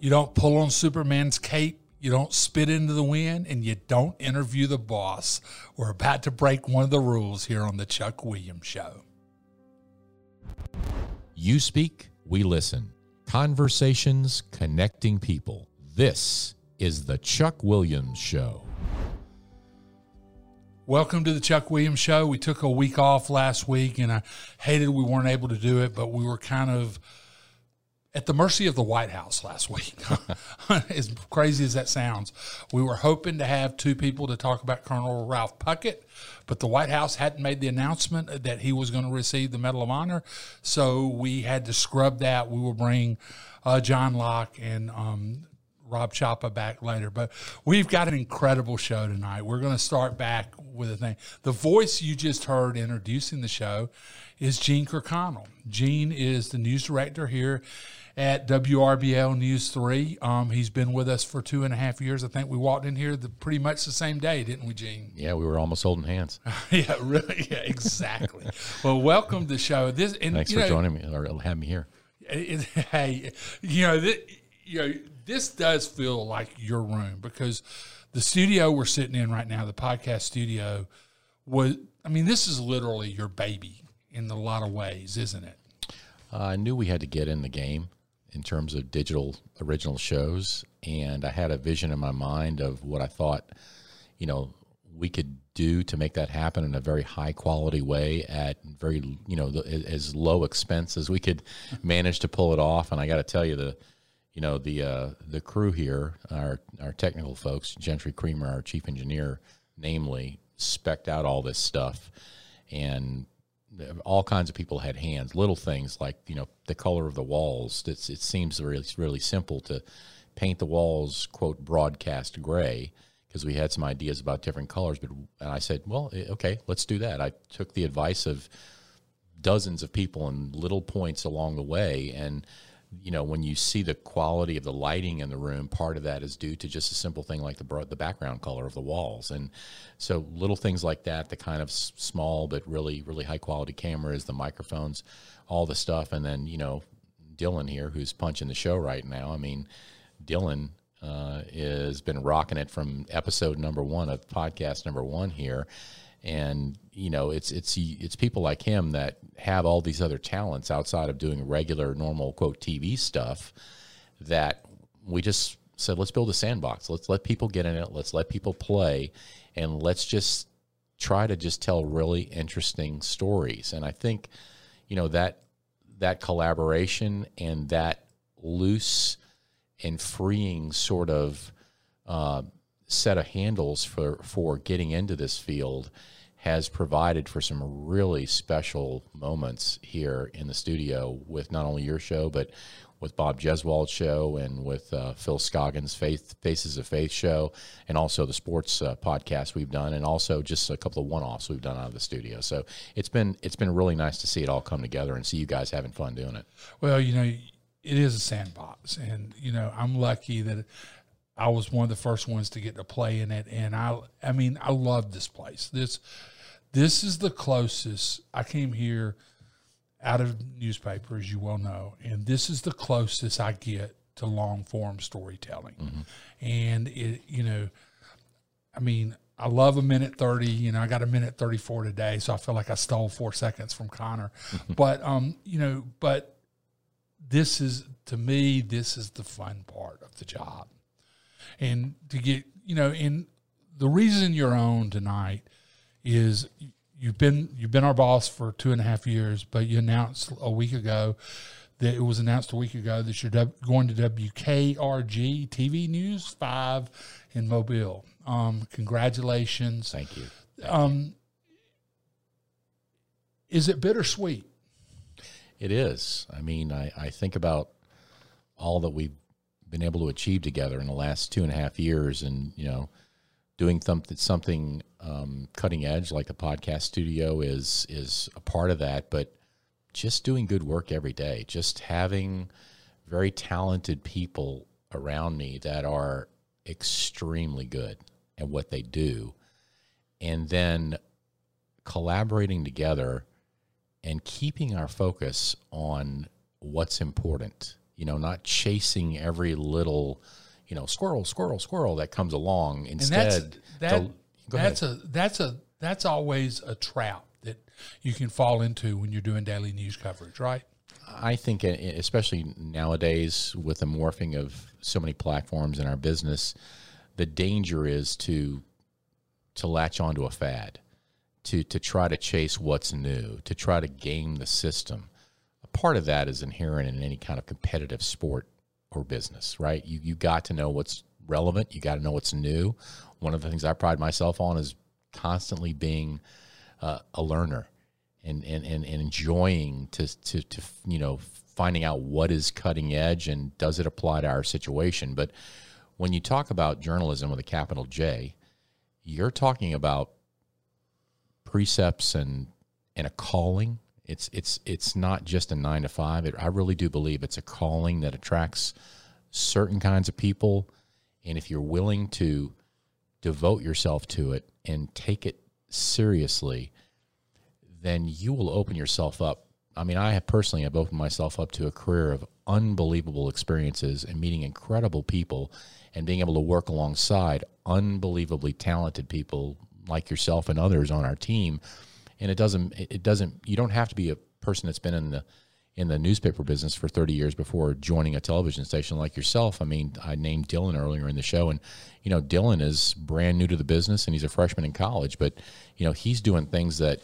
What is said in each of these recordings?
You don't pull on Superman's cape. You don't spit into the wind, and you don't interview the boss. We're about to break one of the rules here on the Chuck Williams Show. You speak, we listen. Conversations connecting people. This is the Chuck Williams Show. Welcome to the Chuck Williams Show. We took a week off last week, and I hated we weren't able to do it, but we were kind of at the mercy of the White House last week. as crazy as that sounds, we were hoping to have two people to talk about Colonel Ralph Puckett, but the White House hadn't made the announcement that he was going to receive the Medal of Honor, so we had to scrub that. We will bring uh, John Locke and um, Rob Chapa back later, but we've got an incredible show tonight. We're going to start back with a thing. The voice you just heard introducing the show is Gene Kirkconnell. Gene is the news director here at WRBL News 3. Um, he's been with us for two and a half years. I think we walked in here the, pretty much the same day, didn't we, Gene? Yeah, we were almost holding hands. yeah, really. Yeah, exactly. well, welcome to the show. This, and, Thanks for know, joining me or having me here. It, hey, you know, this, you know, this does feel like your room because the studio we're sitting in right now, the podcast studio, was, I mean, this is literally your baby in a lot of ways, isn't it? Uh, I knew we had to get in the game in terms of digital original shows, and I had a vision in my mind of what I thought, you know, we could do to make that happen in a very high quality way at very, you know, as low expense as we could manage to pull it off. And I got to tell you, the, you know, the uh, the crew here, our our technical folks, Gentry Creamer, our chief engineer, namely, specked out all this stuff, and all kinds of people had hands. Little things like you know the color of the walls. It's, it seems really really simple to paint the walls quote broadcast gray because we had some ideas about different colors. But and I said, well, eh, okay, let's do that. I took the advice of dozens of people and little points along the way and you know, when you see the quality of the lighting in the room, part of that is due to just a simple thing like the the background color of the walls, and so little things like that, the kind of small but really really high quality cameras, the microphones, all the stuff, and then you know, Dylan here who's punching the show right now. I mean, Dylan uh, has been rocking it from episode number one of podcast number one here, and you know it's it's it's people like him that have all these other talents outside of doing regular normal quote TV stuff that we just said let's build a sandbox. Let's let people get in it. Let's let people play. And let's just try to just tell really interesting stories. And i think you know that that collaboration and that loose and freeing sort of uh, set of handles for for getting into this field has provided for some really special moments here in the studio with not only your show but with Bob Jeswald's show and with uh, Phil Scoggins' Faith Faces of Faith show, and also the sports uh, podcast we've done, and also just a couple of one-offs we've done out of the studio. So it's been it's been really nice to see it all come together and see you guys having fun doing it. Well, you know, it is a sandbox, and you know, I'm lucky that I was one of the first ones to get to play in it, and I, I mean, I love this place. This, this is the closest I came here out of newspaper, as you well know, and this is the closest I get to long form storytelling. Mm-hmm. And it, you know, I mean, I love a minute 30. You know, I got a minute 34 today, so I feel like I stole four seconds from Connor. but, um, you know, but this is, to me, this is the fun part of the job and to get you know and the reason you're on tonight is you've been you've been our boss for two and a half years but you announced a week ago that it was announced a week ago that you're going to WKRG TV News 5 in Mobile. Um, congratulations. Thank you. Thank um, you. Is it bittersweet? It is. I mean, I, I think about all that we've been able to achieve together in the last two and a half years, and you know, doing something something um, cutting edge like the podcast studio is is a part of that. But just doing good work every day, just having very talented people around me that are extremely good at what they do, and then collaborating together and keeping our focus on what's important You know, not chasing every little, you know, squirrel, squirrel, squirrel that comes along. Instead, and that's, that, that's a that's a that's always a trap that you can fall into when you're doing daily news coverage, right? I think, uh, especially nowadays with the morphing of so many platforms in our business, the danger is to to latch onto a fad, to to try to chase what's new, to try to game the system. Part of that is inherent in any kind of competitive sport or business, right? You you got to know what's relevant. You got to know what's new. One of the things I pride myself on is constantly being uh, a learner and, and, and, and enjoying to, to, to, you know, finding out what is cutting edge and does it apply to our situation. But when you talk about journalism with a capital J, you're talking about precepts and, and a calling. It's, it's, it's not just a nine to five. It, I really do believe it's a calling that attracts certain kinds of people. And if you're willing to devote yourself to it and take it seriously, then you will open yourself up. I mean, I have personally have opened myself up to a career of unbelievable experiences and meeting incredible people and being able to work alongside unbelievably talented people like yourself and others on our team. And it doesn't it doesn't you don't have to be a person that's been in the in the newspaper business for 30 years before joining a television station like yourself. I mean, I named Dylan earlier in the show, and you know, Dylan is brand new to the business and he's a freshman in college, but you know, he's doing things that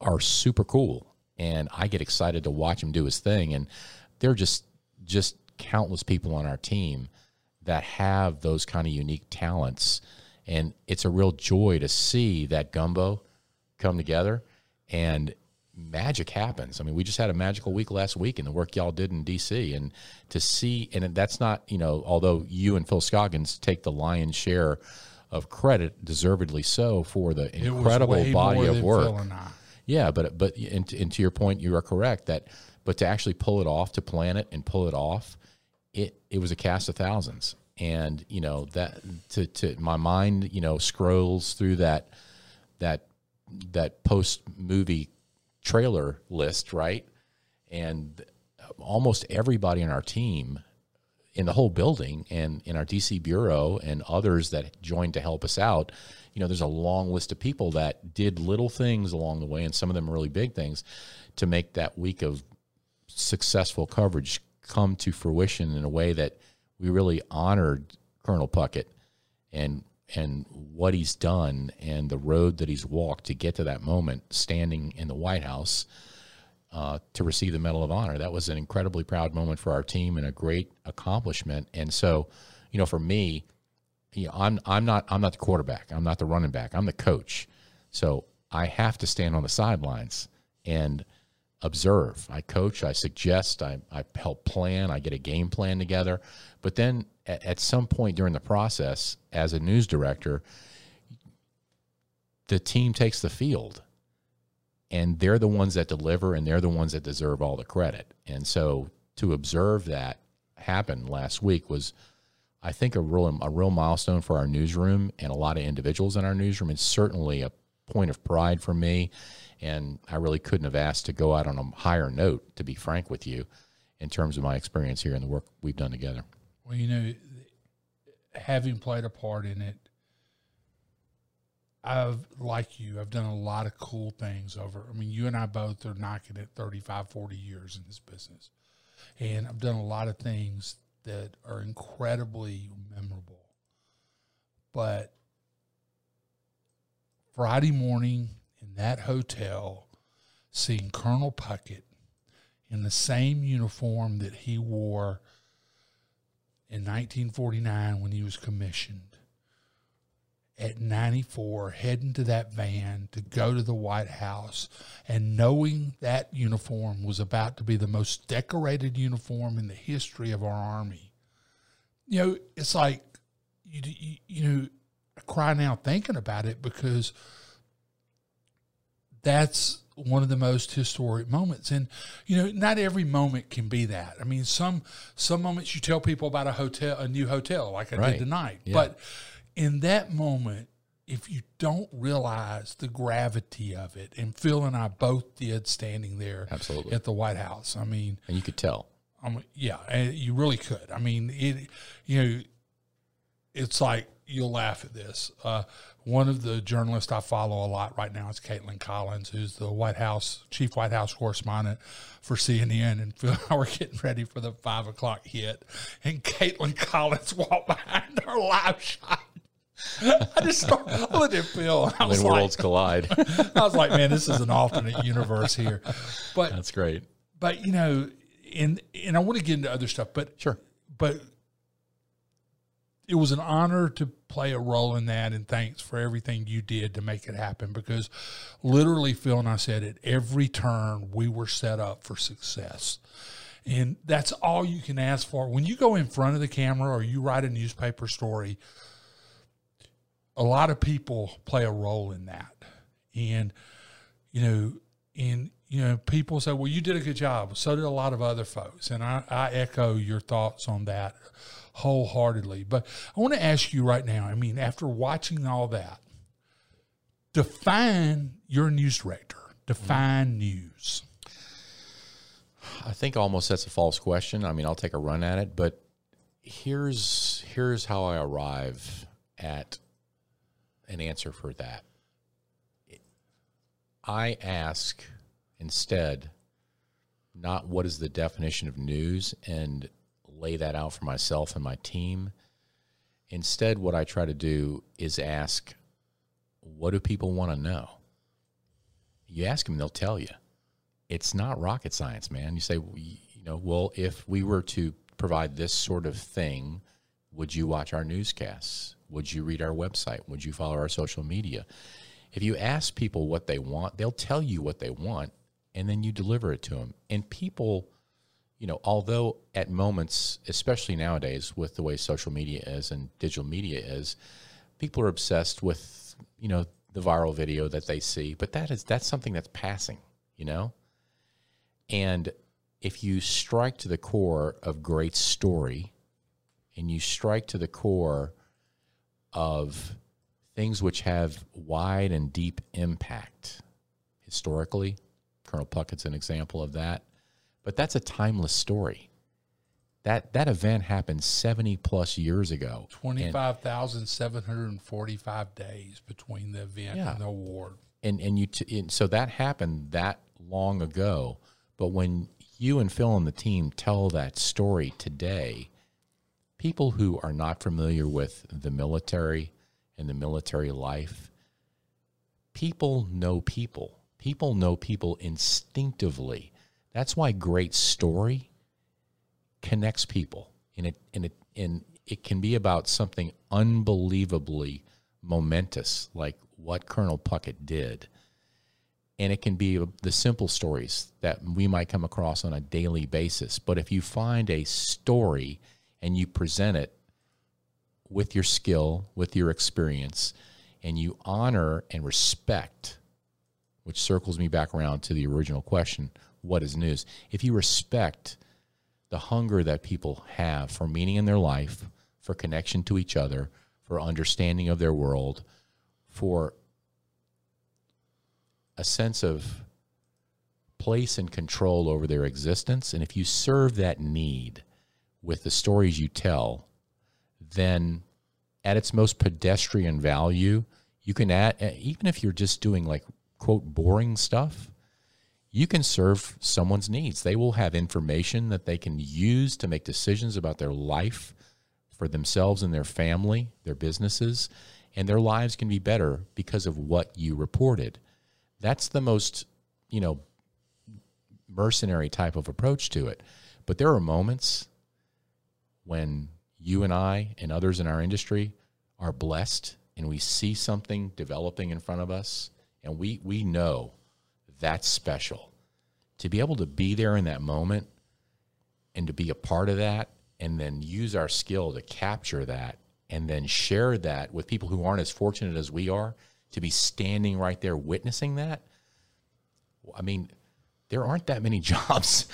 are super cool, and I get excited to watch him do his thing. And there are just just countless people on our team that have those kind of unique talents, and it's a real joy to see that gumbo come together and magic happens. I mean, we just had a magical week last week in the work y'all did in DC, and to see, and that's not, you know, although you and Phil Scoggins take the lion's share of credit, deservedly so, for the incredible body of work. Yeah, but but and, and to your point, you are correct that, but to actually pull it off, to plan it and pull it off, it it was a cast of thousands, and you know that to to my mind, you know, scrolls through that that that post movie trailer list, right? And almost everybody in our team, in the whole building, and in our DC bureau, and others that joined to help us out, you know, there's a long list of people that did little things along the way, and some of them really big things, to make that week of successful coverage come to fruition in a way that we really honored Colonel Puckett and and what he's done and the road that he's walked to get to that moment, standing in the White House uh, to receive the Medal of Honor. That was an incredibly proud moment for our team and a great accomplishment. And so, you know, for me, you know, I'm I'm not I'm not the quarterback. I'm not the running back. I'm the coach. So I have to stand on the sidelines and observe. I coach. I suggest. I, I help plan. I get a game plan together. But then at, at some point during the process, as a news director, the team takes the field and they're the ones that deliver and they're the ones that deserve all the credit. And so to observe that happen last week was I think a real a real milestone for our newsroom and a lot of individuals in our newsroom. It's certainly a point of pride for me and I really couldn't have asked to go out on a higher note to be frank with you in terms of my experience here and the work we've done together. Well, you know, having played a part in it, I've like you, I've done a lot of cool things over. I mean, you and I both are knocking at 35, 40 years in this business. And I've done a lot of things that are incredibly memorable. But Friday morning in that hotel, seeing Colonel Puckett in the same uniform that he wore in 1949 when he was commissioned at 94 heading to that van to go to the White House and knowing that uniform was about to be the most decorated uniform in the history of our army. You know, it's like, you, you, you know, cry now thinking about it because that's one of the most historic moments and you know not every moment can be that i mean some some moments you tell people about a hotel a new hotel like i right. did tonight yeah. but in that moment if you don't realize the gravity of it and phil and i both did standing there absolutely at the white house i mean and you could tell I'm yeah, you really could. I mean, it you know, it's like you'll laugh at this. Uh, one of the journalists I follow a lot right now is Kaitlan Collins, who's the White House chief White House correspondent for CNN. And Phil and I were getting ready for the five o'clock hit, and Kaitlan Collins walked behind our live shot. I just started looking at Phil. I when was worlds like, collide. I was like, man, this is an alternate universe here. But That's great. but you know, and and I want to get into other stuff, but Sure. but it was an honor to play a role in that and thanks for everything you did to make it happen because literally phil and i said at every turn we were set up for success. And that's all you can ask for. When you go in front of the camera or you write a newspaper story a lot of people play a role in that. And you know and you know people say well you did a good job. So did a lot of other folks. And i, I echo your thoughts on that wholeheartedly but i want to ask you right now i mean after watching all that define your news director define news I think almost that's a false question. I mean, I'll take a run at it, but here's here's how I arrive at an answer for that. I ask instead not what is the definition of news and lay that out for myself and my team. Instead, what I try to do is ask, what do people want to know? You ask them, they'll tell you it's not rocket science, man. You say, you know, well, if we were to provide this sort of thing, would you watch our newscasts? Would you read our website? Would you follow our social media? If you ask people what they want, they'll tell you what they want, and then you deliver it to them. And people, you know, although at moments, especially nowadays with the way social media is and digital media is, people are obsessed with, you know, the viral video that they see, but that is that's something that's passing, you know? And if you strike to the core of great story and you strike to the core of things which have wide and deep impact historically, Colonel Puckett's an example of that, but that's a timeless story. That that event happened 70 plus years ago. And- 25,745 days between the event Yeah. and the award and and you t- and so that happened that long ago but when you and phil and the team tell that story today people who are not familiar with the military and the military life people know people people know people instinctively that's why great story connects people. And it and it and it can be about something unbelievably momentous like what Colonel Puckett did. And it can be the simple stories that we might come across on a daily basis. But if you find a story and you present it with your skill with your experience and you honor and respect which circles me back around to the original question what is news if you respect the hunger that people have for meaning in their life, for connection to each other, for understanding of their world, for a sense of place and control over their existence. And if you serve that need with the stories you tell, then at its most pedestrian value, you can add, even if you're just doing like, quote, boring stuff, you can serve someone's needs. They will have information that they can use to make decisions about their life for themselves and their family, their businesses, and their lives can be better because of what you reported. That's the most, you know, mercenary type of approach to it. But there are moments when you and I and others in our industry are blessed and we see something developing in front of us and we we know that's special. To be able to be there in that moment and to be a part of that and then use our skill to capture that and then share that with people who aren't as fortunate as we are to be standing right there witnessing that. I mean, there aren't that many jobs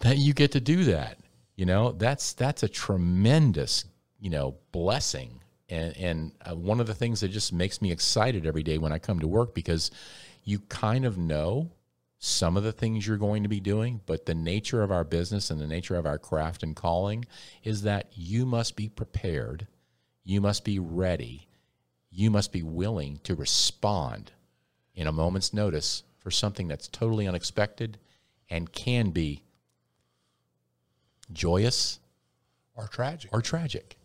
that you get to do that. You know, that's that's a tremendous, you know, blessing. And and uh, one of the things that just makes me excited every day when I come to work because you kind of know some of the things you're going to be doing, but the nature of our business and the nature of our craft and calling is that you must be prepared, you must be ready, you must be willing to respond in a moment's notice for something that's totally unexpected and can be joyous or tragic. or tragic.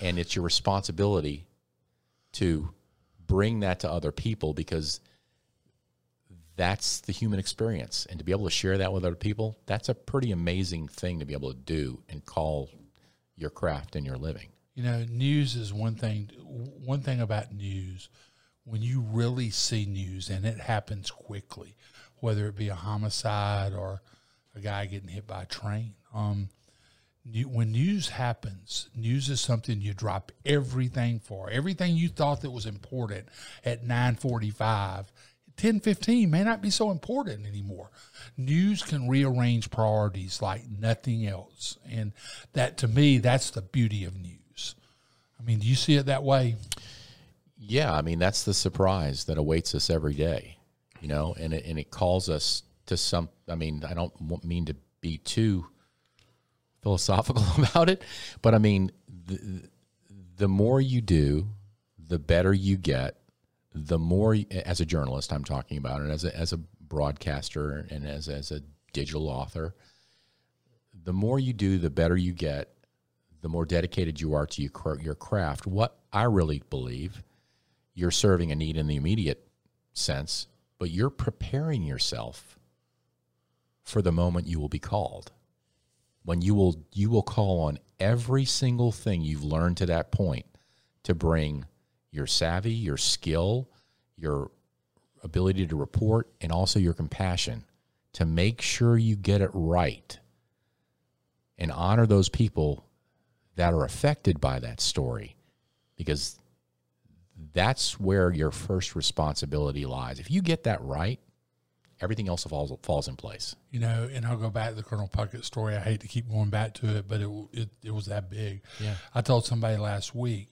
And it's your responsibility to bring that to other people because that's the human experience. And to be able to share that with other people, that's a pretty amazing thing to be able to do and call your craft and your living. You know, news is one thing. One thing about news, when you really see news and it happens quickly, whether it be a homicide or a guy getting hit by a train, um, new, when news happens, news is something you drop everything for. Everything you thought that was important at nine forty-five. 1015 may not be so important anymore. News can rearrange priorities like nothing else. And that to me, that's the beauty of news. I mean, do you see it that way? Yeah, I mean that's the surprise that awaits us every day, you know, and it, and it calls us to some. I mean, I don't mean to be too philosophical about it, but I mean, the, the more you do, the better you get. The more, as a journalist, I'm talking about, and as a as a broadcaster and as as a digital author, the more you do, the better you get. The more dedicated you are to your your craft. What I really believe you're serving a need in the immediate sense, but you're preparing yourself for the moment you will be called. When you will you will call on every single thing you've learned to that point to bring your savvy, your skill, your ability to report and also your compassion to make sure you get it right and honor those people that are affected by that story because that's where your first responsibility lies. If you get that right, everything else falls falls in place. You know, and I'll go back to the Colonel Puckett story. I hate to keep going back to it, but it it, it was that big. Yeah. I told somebody last week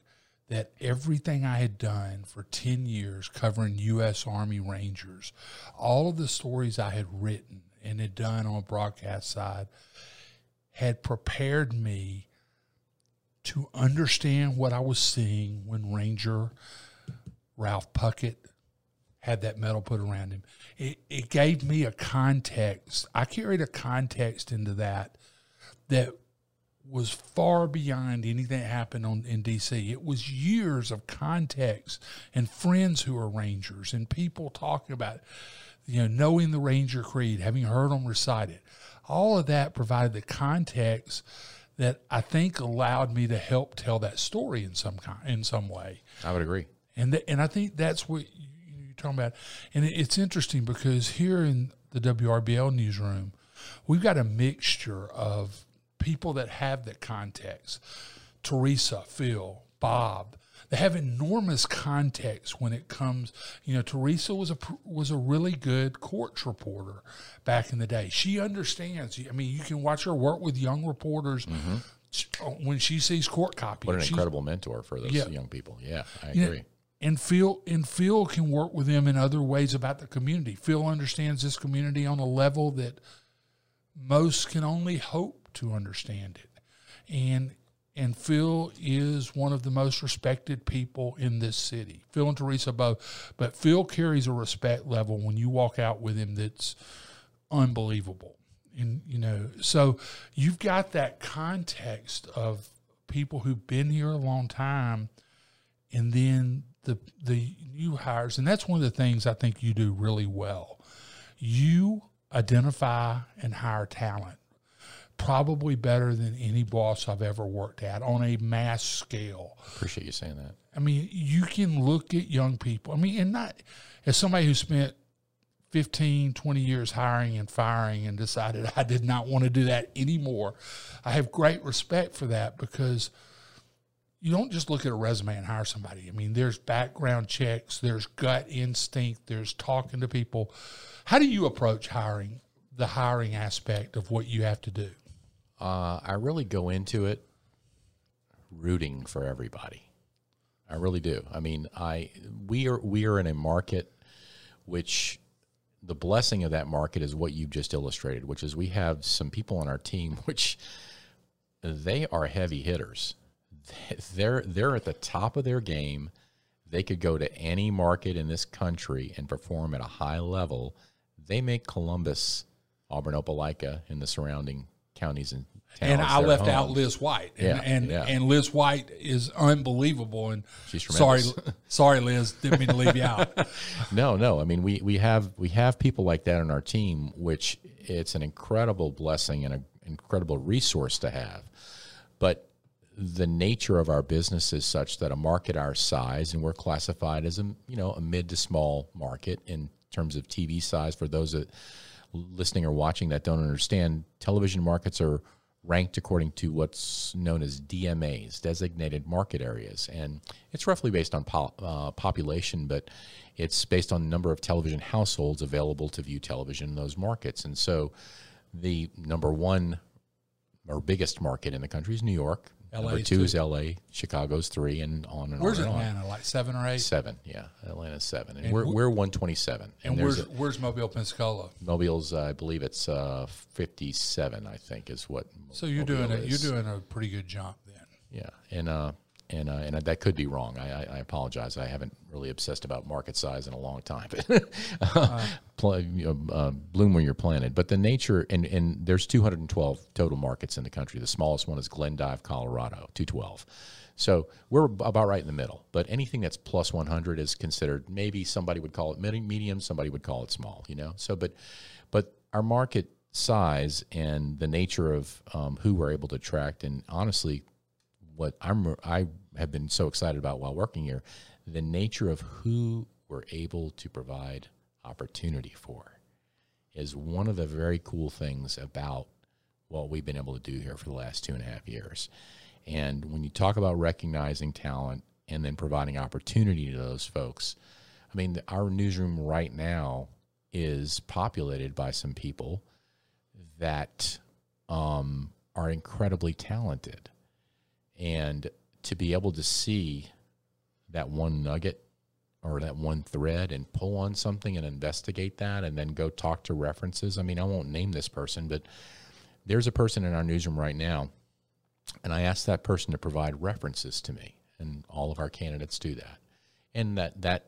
that everything I had done for 10 years covering U.S. Army Rangers, all of the stories I had written and had done on broadcast side had prepared me to understand what I was seeing when Ranger Ralph Puckett had that medal put around him. It, it gave me a context. I carried a context into that that was far beyond anything that happened on in DC. It was years of context and friends who are Rangers and people talking about, it, you know, knowing the Ranger Creed, having heard them recite it. All of that provided the context that I think allowed me to help tell that story in some kind, in some way. I would agree. And th- and I think that's what you- you're talking about. And it, it's interesting because here in the WRBL newsroom, we've got a mixture of people that have that context. Teresa, Phil, Bob. They have enormous context when it comes. You know, Teresa was a was a really good courts reporter back in the day. She understands. I mean, you can watch her work with young reporters. Mm-hmm. Sh- When she sees court copy, What an incredible mentor for those Yeah. young people. Yeah, I you know, agree. and Phil and Phil can work with them in other ways about the community. Phil understands this community on a level that most can only hope to understand it. And and Phil is one of the most respected people in this city. Phil and Teresa both, but Phil carries a respect level when you walk out with him that's unbelievable. And you know, so you've got that context of people who've been here a long time and then the the new hires and that's one of the things I think you do really well. You identify and hire talent probably better than any boss I've ever worked at on a mass scale. Appreciate you saying that. I mean, you can look at young people. I mean, and not as somebody who spent 15, 20 years hiring and firing and decided I did not want to do that anymore. I have great respect for that because you don't just look at a resume and hire somebody. I mean, there's background checks, there's gut instinct, there's talking to people. How do you approach hiring, the hiring aspect of what you have to do? Uh, I really go into it rooting for everybody. I really do. I mean, I we are we are in a market which the blessing of that market is what you've just illustrated, which is we have some people on our team which they are heavy hitters. They're they're at the top of their game. They could go to any market in this country and perform at a high level. They make Columbus, Auburn, Opelika, and the surrounding counties and. And I left out Liz White, and Yeah, and, yeah. and Liz White is unbelievable. And She's sorry, sorry, Liz, didn't mean to leave you out. No, no. I mean, we we have we have people like that on our team, which it's an incredible blessing and an incredible resource to have. But the nature of our business is such that a market our size, and we're classified as a you know a mid to small market in terms of TV size. For those that listening or watching that don't understand, television markets are ranked according to what's known as DMAs, designated market areas, and it's roughly based on po- uh, population, but it's based on the number of television households available to view television in those markets. And so, the number one or biggest market in the country is New York. LA number two is LA. Chicago's three, and on and Where's on and on. Atlanta? Like seven or eight? Seven, yeah, Atlanta's seven, and, And we're wh- we're one twenty seven, And there's where's where's Mobile, Pensacola? Mobile's, uh, I believe it's uh, 57, I think is what. So you're Mobile doing a, is. you're doing a pretty good jump then. Yeah, and uh, and uh, and that could be wrong. I, I, I apologize. I haven't really obsessed about market size in a long time. Pl- you know, uh, bloom where you're planted. But the nature and and there's 212 total markets in the country. The smallest one is Glendive, Colorado, 212. So we're about right in the middle. But anything that's plus 100 is considered. Maybe somebody would call it medium. Somebody would call it small. You know. So but but our market size and the nature of um, who we're able to attract and honestly what I'm I have been so excited about while working here, the nature of who we're able to provide opportunity for is one of the very cool things about what we've been able to do here for the last two and a half years. And when you talk about recognizing talent and then providing opportunity to those folks, I mean, our newsroom right now is populated by some people that um, are incredibly talented and to be able to see that one nugget or that one thread and pull on something and investigate that and then go talk to references. I mean, I won't name this person, but there's a person in our newsroom right now, and I asked that person to provide references to me, and all of our candidates do that. And that that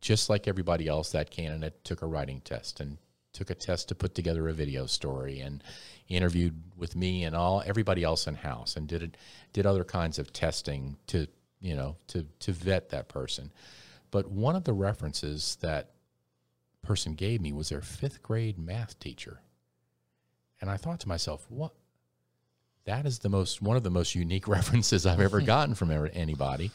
just like everybody else, that candidate took a writing test and took a test to put together a video story and interviewed with me and all everybody else in house and did it did other kinds of testing to you know to to vet that person. But one of the references that person gave me was their fifth grade math teacher. And i thought to myself what? That is the most one of the most unique references i've ever gotten from anybody.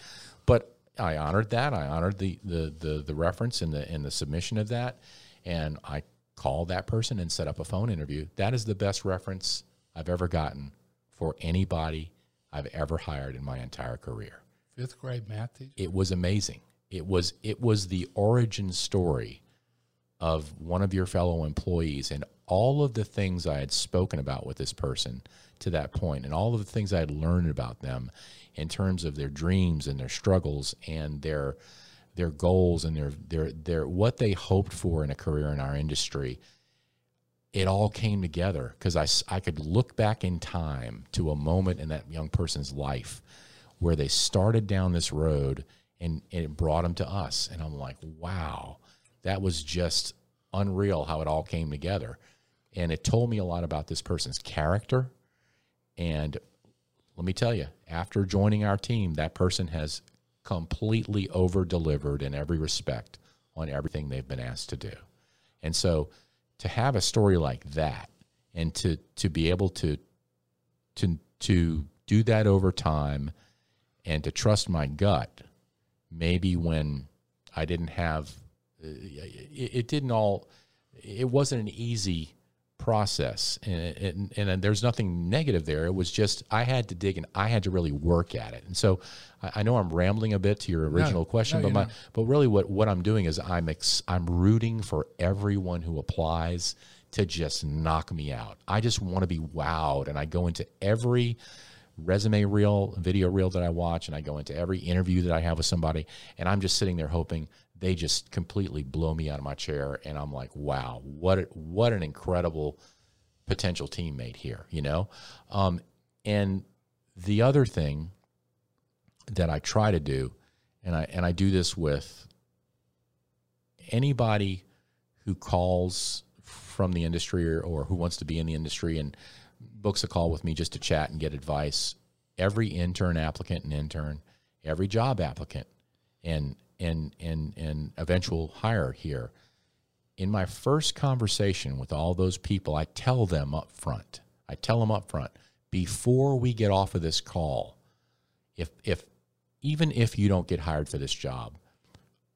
But i honored that. I honored the the the, the reference and the and the submission of that. And i called that person and set up a phone interview that is the best reference i've ever gotten for anybody i've ever hired in my entire career Fifth grade math teacher. it was amazing. It was it was the origin story of one of your fellow employees and all of the things I had spoken about with this person to that point and all of the things I had learned about them in terms of their dreams and their struggles and their their goals and their their their what they hoped for in a career in our industry it all came together because I, I could look back in time to a moment in that young person's life where they started down this road and, and it brought them to us. And I'm like, wow, that was just unreal how it all came together. And it told me a lot about this person's character. And let me tell you, after joining our team, that person has completely over delivered in every respect on everything they've been asked to do. And so to have a story like that and to to be able to to to do that over time and to trust my gut maybe when I didn't have uh, it, it didn't all it wasn't an easy process and, and and there's nothing negative there. It was just I had to dig and I had to really work at it. And so I, I know I'm rambling a bit to your original question no, but my not. but really what what I'm doing is I'm ex, I'm rooting for everyone who applies to just knock me out. I just want to be wowed and I go into every resume reel, video reel that I watch, and I go into every interview that I have with somebody, and I'm just sitting there hoping they just completely blow me out of my chair, and I'm like, wow, what what an incredible potential teammate here, you know. Um, and the other thing that I try to do, and I and I do this with anybody who calls from the industry or, or who wants to be in the industry and books a call with me just to chat and get advice. Every intern applicant and intern, every job applicant, and and and and eventual hire here. In my first conversation with all those people, I tell them up front. I tell them up front before we get off of this call. If if even if you don't get hired for this job,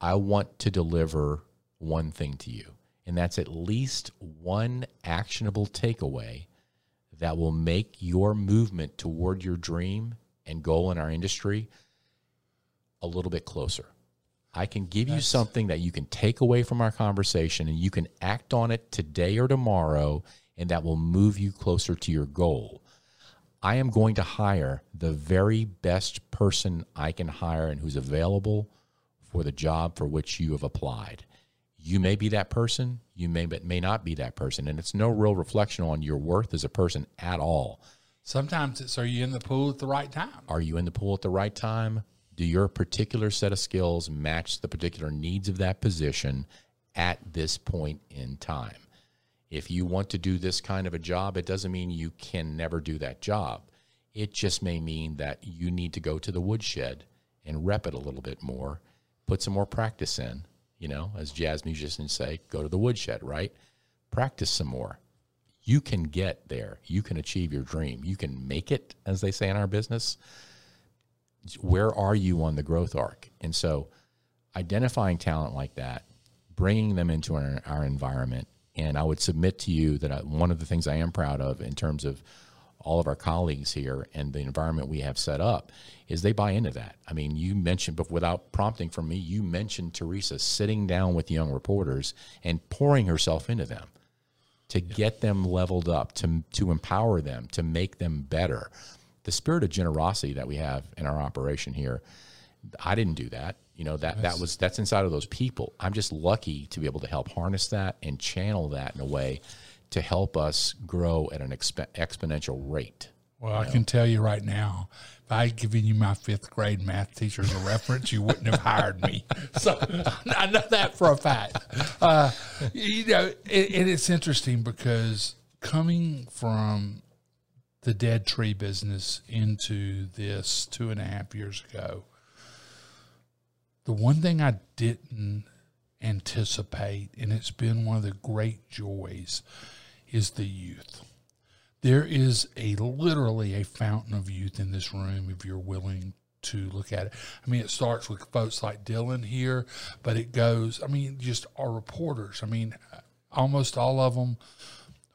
I want to deliver one thing to you, and that's at least one actionable takeaway that will make your movement toward your dream and goal in our industry a little bit closer. I can give That's, you something that you can take away from our conversation and you can act on it today or tomorrow, and that will move you closer to your goal. I am going to hire the very best person I can hire and who's available for the job for which you have applied. You may be that person, you may but may not be that person, and it's no real reflection on your worth as a person at all. Sometimes it's are you in the pool at the right time? Are you in the pool at the right time? Do your particular set of skills match the particular needs of that position at this point in time? If you want to do this kind of a job, it doesn't mean you can never do that job. It just may mean that you need to go to the woodshed and rep it a little bit more, put some more practice in, you know, as jazz musicians say, go to the woodshed, right? Practice some more. You can get there. You can achieve your dream. You can make it, as they say in our business. Where are you on the growth arc? And so, identifying talent like that, bringing them into our, our environment, and I would submit to you that I, one of the things I am proud of in terms of all of our colleagues here and the environment we have set up is they buy into that. I mean, you mentioned, but without prompting from me, you mentioned Teresa sitting down with young reporters and pouring herself into them to yeah. get them leveled up, to to empower them, to make them better. The spirit of generosity that we have in our operation here, I didn't do that. You know that that was that's inside of those people. I'm just lucky to be able to help harness that and channel that in a way to help us grow at an exp- exponential rate. Well, I know? can tell you right now, if I had given you my fifth grade math teacher as a reference, you wouldn't have hired me. So I know that for a fact. Uh, you know, it, and it's interesting because coming from the dead tree business into this two and a half years ago, the one thing I didn't anticipate, and it's been one of the great joys, is the youth. There is a literally a fountain of youth in this room if you're willing to look at it. I mean, it starts with folks like Dylan here, but it goes, I mean, just our reporters. I mean, almost all of them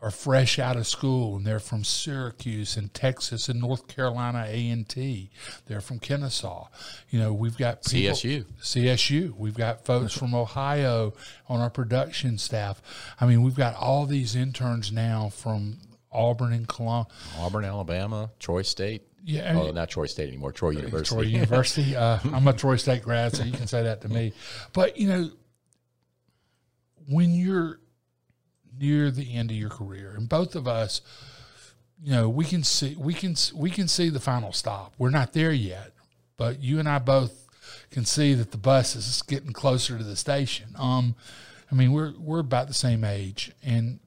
are fresh out of school and they're from Syracuse and Texas and North Carolina A&T. They're from Kennesaw. You know, we've got people, CSU. CSU. We've got folks from Ohio on our production staff. I mean, we've got all these interns now from Auburn and Columbia. Auburn, Alabama, Troy State. Yeah, oh, not Troy State anymore. Troy University. Troy University. Uh, I'm a Troy State grad, so you can say that to me. But you know, when you're near the end of your career, and both of us, you know, we can see we can we can see the final stop. We're not there yet, but you and I both can see that the bus is getting closer to the station. Um, I mean, we're we're about the same age, and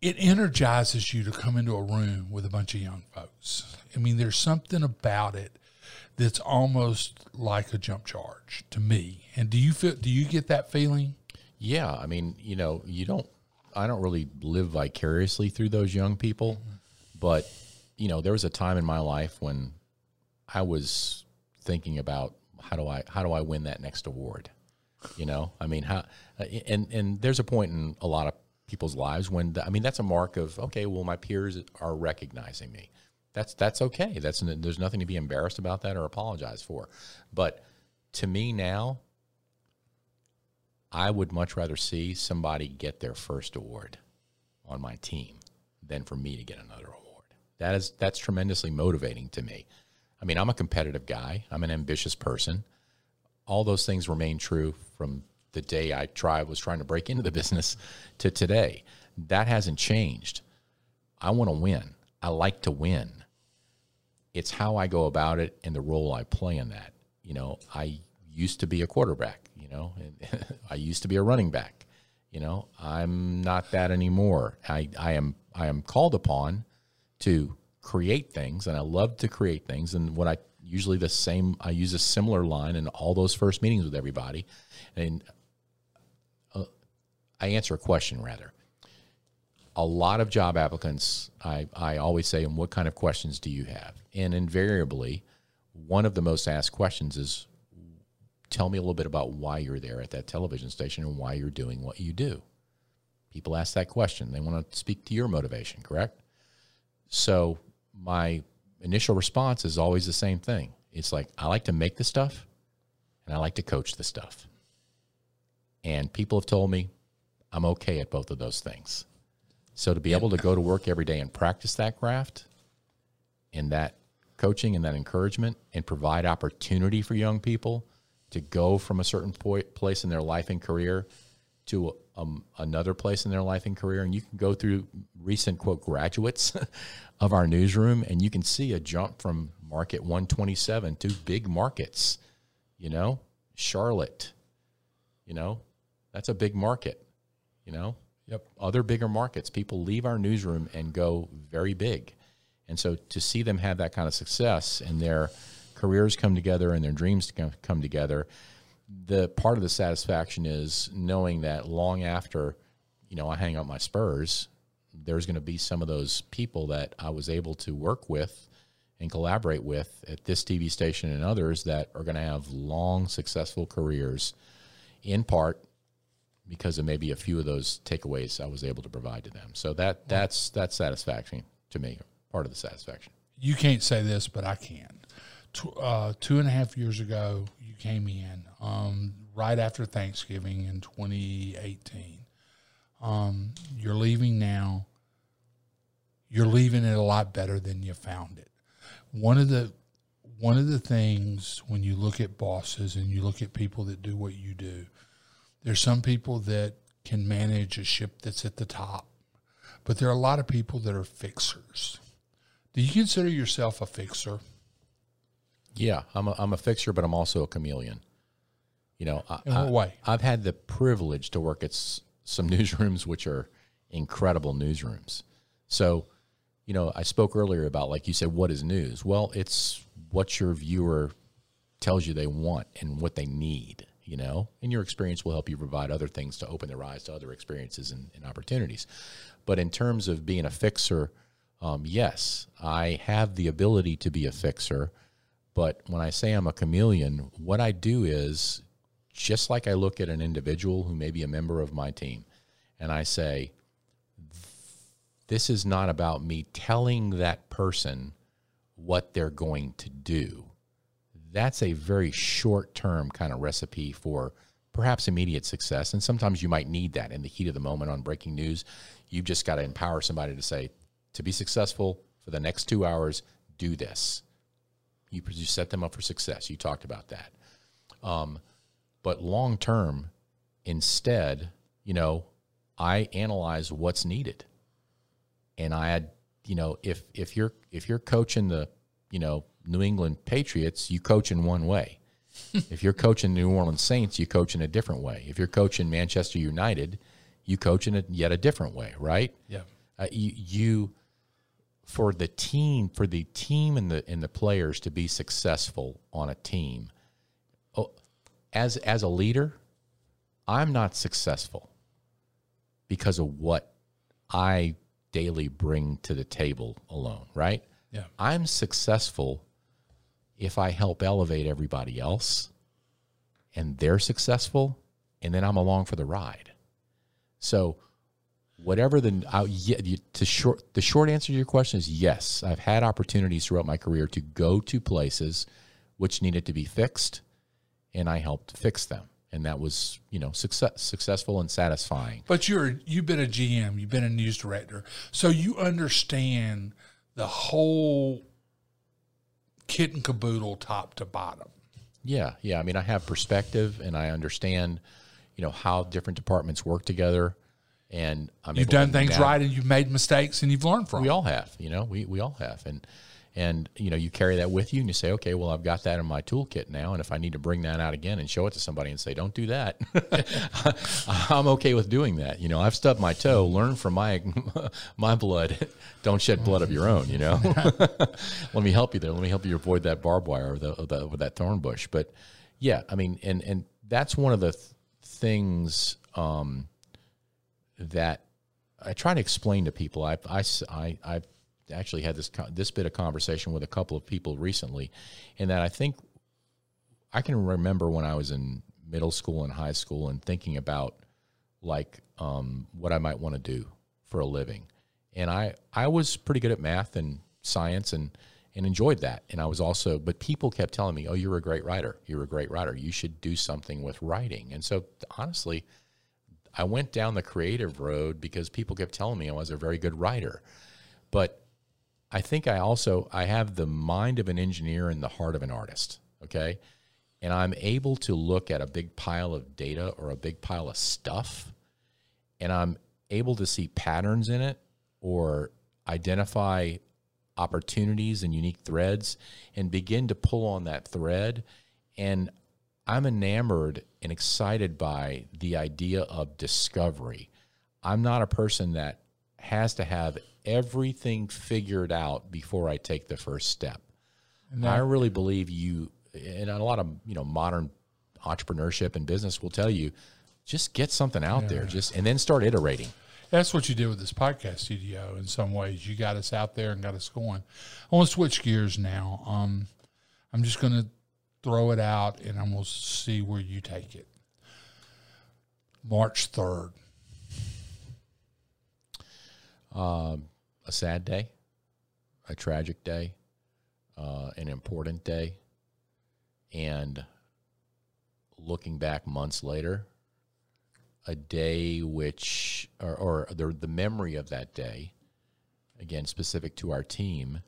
it energizes you to come into a room with a bunch of young folks. I mean, there's something about it that's almost like a jump charge to me. And do you feel? Do you get that feeling? Yeah, I mean, you know, you don't. I don't really live vicariously through those young people, but you know, there was a time in my life when I was thinking about how do I how do I win that next award? You know, I mean, how and and there's a point in a lot of people's lives when the, I mean that's a mark of okay, well, my peers are recognizing me. That's that's okay. That's there's nothing to be embarrassed about that or apologize for. But to me now, I would much rather see somebody get their first award on my team than for me to get another award. That is that's tremendously motivating to me. I mean, I'm a competitive guy. I'm an ambitious person. All those things remain true from the day I try was trying to break into the business to today. That hasn't changed. I want to win. I like to win. It's how I go about it and the role I play in that. You know, I used to be a quarterback, you know, I used to be a running back. You know, I'm not that anymore. I, I am I am called upon to create things and I love to create things and what I usually the same I use a similar line in all those first meetings with everybody and uh, I answer a question rather a lot of job applicants, I, I always say, and what kind of questions do you have? And invariably, one of the most asked questions is, tell me a little bit about why you're there at that television station and why you're doing what you do. People ask that question. They want to speak to your motivation, correct? So my initial response is always the same thing. It's like, I like to make the stuff and I like to coach the stuff. And people have told me I'm okay at both of those things. So to be able to go to work every day and practice that craft and that coaching and that encouragement and provide opportunity for young people to go from a certain point, place in their life and career to um, another place in their life and career. And you can go through recent quote graduates of our newsroom and you can see a jump from market 127 to big markets, you know, Charlotte, you know, that's a big market, you know, Yep. other bigger markets. People leave our newsroom and go very big. And so to see them have that kind of success and their careers come together and their dreams come, together, the part of the satisfaction is knowing that long after, you know, I hang up my spurs, there's going to be some of those people that I was able to work with and collaborate with at this TV station and others that are going to have long, successful careers in part because of maybe a few of those takeaways I was able to provide to them. So that that's that's satisfaction to me, part of the satisfaction. You can't say this, but I can. Tw- uh, two and a half years ago, you came in um, right after Thanksgiving in 2018. Um, you're leaving now. You're leaving it a lot better than you found it. One of the one of the things when you look at bosses and you look at people that do what you do, there's some people that can manage a ship that's at the top, but there are a lot of people that are fixers. Do you consider yourself a fixer? Yeah, I'm a, I'm a fixer, but I'm also a chameleon. You know, I, In what I- way? I've had the privilege to work at s- some newsrooms which are incredible newsrooms. So, you know, I spoke earlier about like you said, what is news? Well, it's what your viewer tells you they want and what they need. You know, and your experience will help you provide other things to open their eyes to other experiences and, and opportunities. But in terms of being a fixer, um, yes, I have the ability to be a fixer. But when I say I'm a chameleon, what I do is just like I look at an individual who may be a member of my team, and I say, this is not about me telling that person what they're going to do. That's a very short term kind of recipe for perhaps immediate success. And sometimes you might need that in the heat of the moment on breaking news. You've just got to empower somebody to say, to be successful for the next two hours, do this. You, you set them up for success. You talked about that. Um, but long term, instead, you know, I analyze what's needed, and I had, you know, if if you're if you're coaching the, you know, New England Patriots, you coach in one way. if you're coaching New Orleans Saints, you coach in a different way. If you're coaching Manchester United, you coach in a yet a different way, right? Yeah. uh, you, you for the team for the team and the and the players to be successful on a team. Oh, as as a leader i'm not successful because of what i daily bring to the table alone right? Yeah. i'm successful if i help elevate everybody else and they're successful and then i'm along for the ride. So whatever the uh, I, yeah, to short the short answer to your question is yes. I've had opportunities throughout my career to go to places which needed to be fixed, and I helped fix them, and that was you know success, successful and satisfying. But you're you've been a GM, you've been a news director, so you understand the whole kit and caboodle, top to bottom. Yeah, yeah. I mean, I have perspective, and I understand, you know, how different departments work together. And I'm You've done things right, and you've made mistakes, and you've learned from. We all have, you know, we, we all have. And, and, you know, you carry that with you and you say, okay, well, I've got that in my toolkit now. And if I need to bring that out again and show it to somebody and say, don't do that, I'm okay with doing that. You know, I've stubbed my toe, learn from my, my blood, don't shed blood of your own, you know, let me help you there. Let me help you avoid that barbed wire or, the, or, the, or that thorn bush. But yeah, I mean, and, and that's one of the th- things, um, that I try to explain to people. I, I, I, I've actually had this this bit of conversation with a couple of people recently, and that I think I can remember when I was in middle school and high school and thinking about like um, what I might want to do for a living, and I I was pretty good at math and science and and enjoyed that, and I was also but people kept telling me, oh, you're a great writer, you're a great writer, you should do something with writing, and so honestly. I went down the creative road because people kept telling me I was a very good writer. But I think I also I have the mind of an engineer and the heart of an artist, okay? And I'm able to look at a big pile of data or a big pile of stuff and I'm able to see patterns in it or identify opportunities and unique threads and begin to pull on that thread and I'm enamored and excited by the idea of discovery. I'm not a person that has to have everything figured out before I take the first step. I really believe you, and a lot of you know modern entrepreneurship and business will tell you, just get something out there, just and then start iterating. That's what you did with this podcast studio. In some ways, you got us out there and got us going. I want to switch gears now. Um, I'm just going to throw it out, and I'm going to see where you take it. March third. Um, a sad day, a tragic day, uh, an important day, and looking back months later, a day which, or, or the, the memory of that day, again, specific to our team,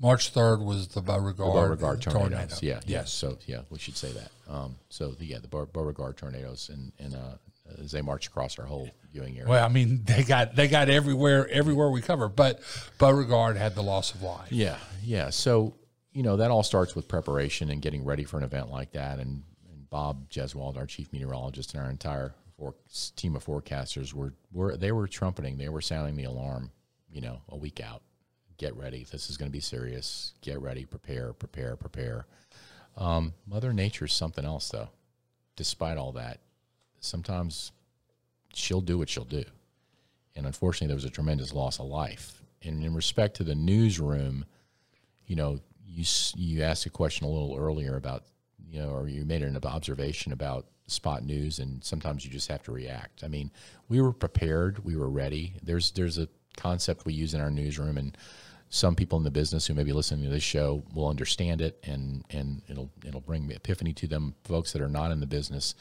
March third was the Beauregard, Beauregard tornadoes. tornado. Yeah, yeah. Yes. So yeah, we should say that. Um, so the, yeah, the Beauregard tornadoes, and and uh, as they march across our whole viewing area. Well, I mean, they got they got everywhere everywhere we cover, but Beauregard had the loss of life. Yeah, yeah. So you know that all starts with preparation and getting ready for an event like that. And, and Bob Jeswald, our chief meteorologist, and our entire for, team of forecasters were were they were trumpeting, they were sounding the alarm. You know, a week out. Get ready. This is going to be serious. Get ready. Prepare. Prepare. Prepare. Um, Mother Nature's something else, though. Despite all that, sometimes she'll do what she'll do. And unfortunately, there was a tremendous loss of life. And in respect to the newsroom, you know, you you asked a question a little earlier about, you know, or you made an observation about spot news, and sometimes you just have to react. I mean, we were prepared, we were ready. There's there's a concept we use in our newsroom, and some people in the business who may be listening to this show will understand it, and and it'll it'll bring epiphany to them. Folks that are not in the business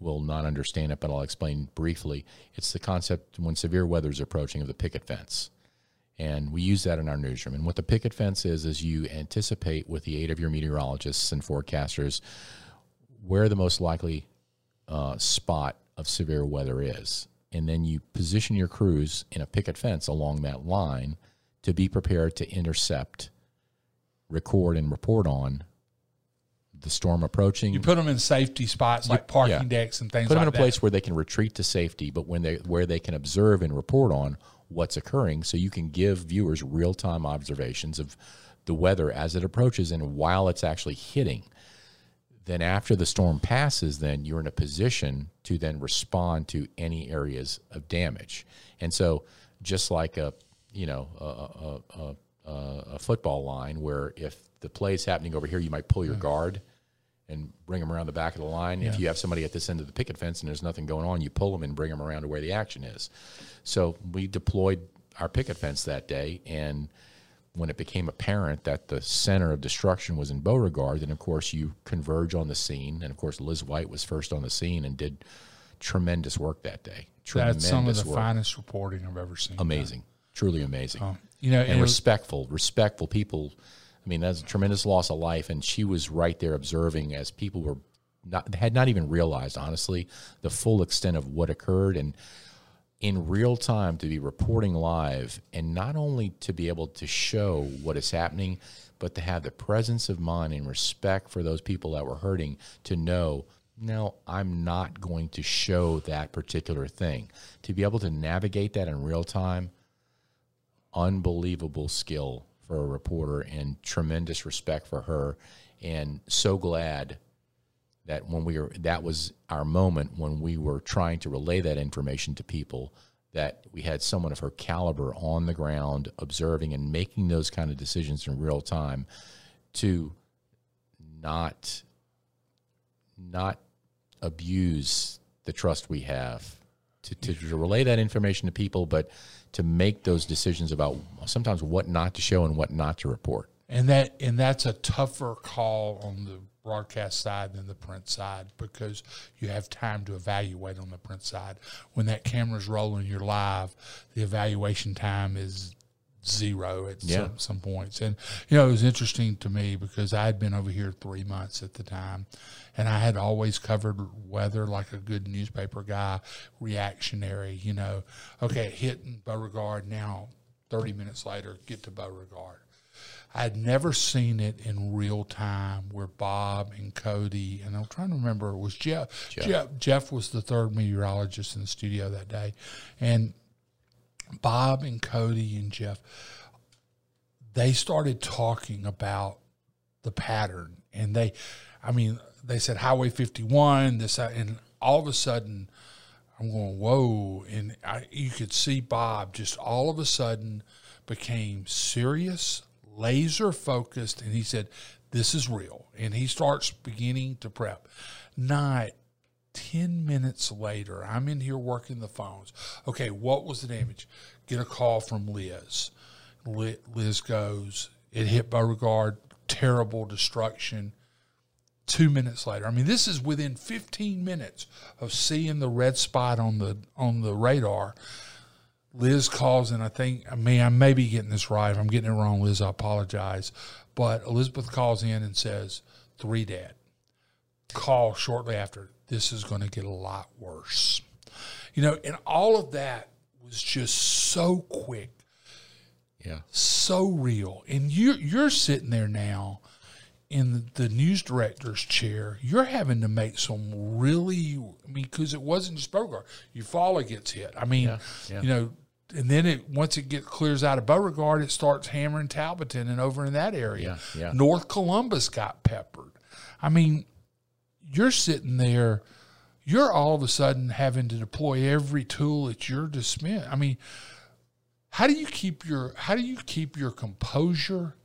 will not understand it, but I'll explain briefly. It's the concept when severe weather is approaching of the picket fence. And we use that in our newsroom. And what the picket fence is, is you anticipate with the aid of your meteorologists and forecasters where the most likely uh, spot of severe weather is. And then you position your crews in a picket fence along that line to be prepared to intercept, record, and report on the storm approaching. You put them in safety spots like parking yeah. decks and things put them like in a that. place where they can retreat to safety, but when they where they can observe and report on what's occurring, so you can give viewers real time observations of the weather as it approaches and while it's actually hitting. Then after the storm passes, then you're in a position to then respond to any areas of damage. And so, just like a you know a, a, a, a, a football line, where if the play is happening over here, you might pull your guard and bring them around the back of the line. If you have somebody at this end of the picket fence and there's nothing going on, you pull them and bring them around to where the action is. So we deployed our picket fence that day, and when it became apparent that the center of destruction was in Beauregard, then of course you converge on the scene, and of course Liz White was first on the scene and did tremendous work that day. Tremendous That's some of the work. finest reporting I've ever seen. amazing, truly amazing. Um, You know, and, and was- respectful, respectful people. I mean, that's a tremendous loss of life, and she was right there observing as people were not had not even realized, honestly, the full extent of what occurred, and in real time to be reporting live, and not only to be able to show what is happening, but to have the presence of mind and respect for those people that were hurting to know. No, I'm not going to show that particular thing. To be able to navigate that in real time, unbelievable skill for a reporter and tremendous respect for her. And so glad that when we were that was our moment when we were trying to relay that information to people that we had someone of her caliber on the ground observing and making those kind of decisions in real time to not not abuse the trust we have to, to, to relay that information to people but to make those decisions about sometimes what not to show and what not to report. And that and that's a tougher call on the broadcast side than the print side because you have time to evaluate on the print side. When that camera's rolling you're live the evaluation time is zero at Yeah. some, some points and you know it was interesting to me because i had been over here three months at the time and i had always covered weather like a good newspaper guy reactionary you know okay hitting beauregard now 30 minutes later get to beauregard I had never seen it in real time where Bob and Cody, and I'm trying to remember, it was Jeff. Jeff. Jeff. was the third meteorologist in the studio that day. And Bob and Cody and Jeff, they started talking about the pattern. And they, I mean, they said Highway 51, this, and all of a sudden, I'm going, whoa. And I, you could see Bob just all of a sudden became serious, laser focused. And he said, this is real. And he starts beginning to prep. Not 10 minutes later, I'm in here working the phones. Okay, what was the damage? Get a call from Liz. Liz goes, it hit Beauregard, terrible destruction two minutes later. I mean, this is within 15 minutes of seeing the red spot on the on the radar. Liz calls, and I think I mean I may be getting this right. If I'm getting it wrong, Liz, I apologize. But Elizabeth calls in and says, three dead. Call shortly after, this is going to get a lot worse. You know, and all of that was just so quick yeah so real. And you you're sitting there now in the news director's chair. You're having to make some really. I mean, because it wasn't just Beauregard. Eufaula gets hit. I mean, yeah. you know. And then it once it gets clears out of Beauregard, it starts hammering Talbotton and over in that area. Yeah, yeah. North Columbus got peppered. I mean, you're sitting there, you're all of a sudden having to deploy every tool at your dismiss. I mean, how do you keep your how do you keep your composure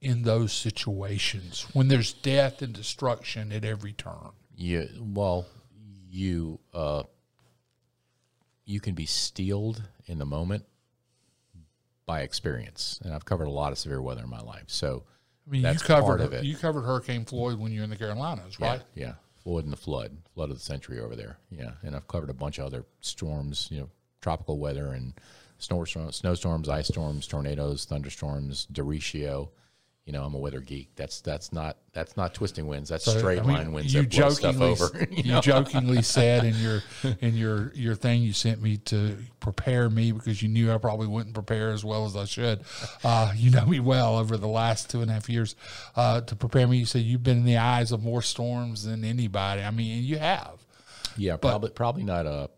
in those situations when there's death and destruction at every turn? Yeah, well you uh you can be steeled in the moment by experience and i've covered a lot of severe weather in my life so I mean, That's you covered part of it. you covered Hurricane Floyd when you're in the Carolinas, right? Yeah, yeah. Flood and the flood, flood of the century over there. Yeah, and I've covered a bunch of other storms, you know, tropical weather and snowstorms, snowstorms, ice storms, tornadoes, thunderstorms, derecho. You know, I'm a weather geek. That's that's not that's not twisting winds. That's So, straight I mean, line winds you that blow stuff jokingly, over. you jokingly said in your in your your thing you sent me to prepare me because you knew I probably wouldn't prepare as well as I should. Uh, you know me well over the last two and a half years. Uh, to prepare me, you said you've been in the eyes of more storms than anybody. I mean, and you have. Yeah, probably probably not a,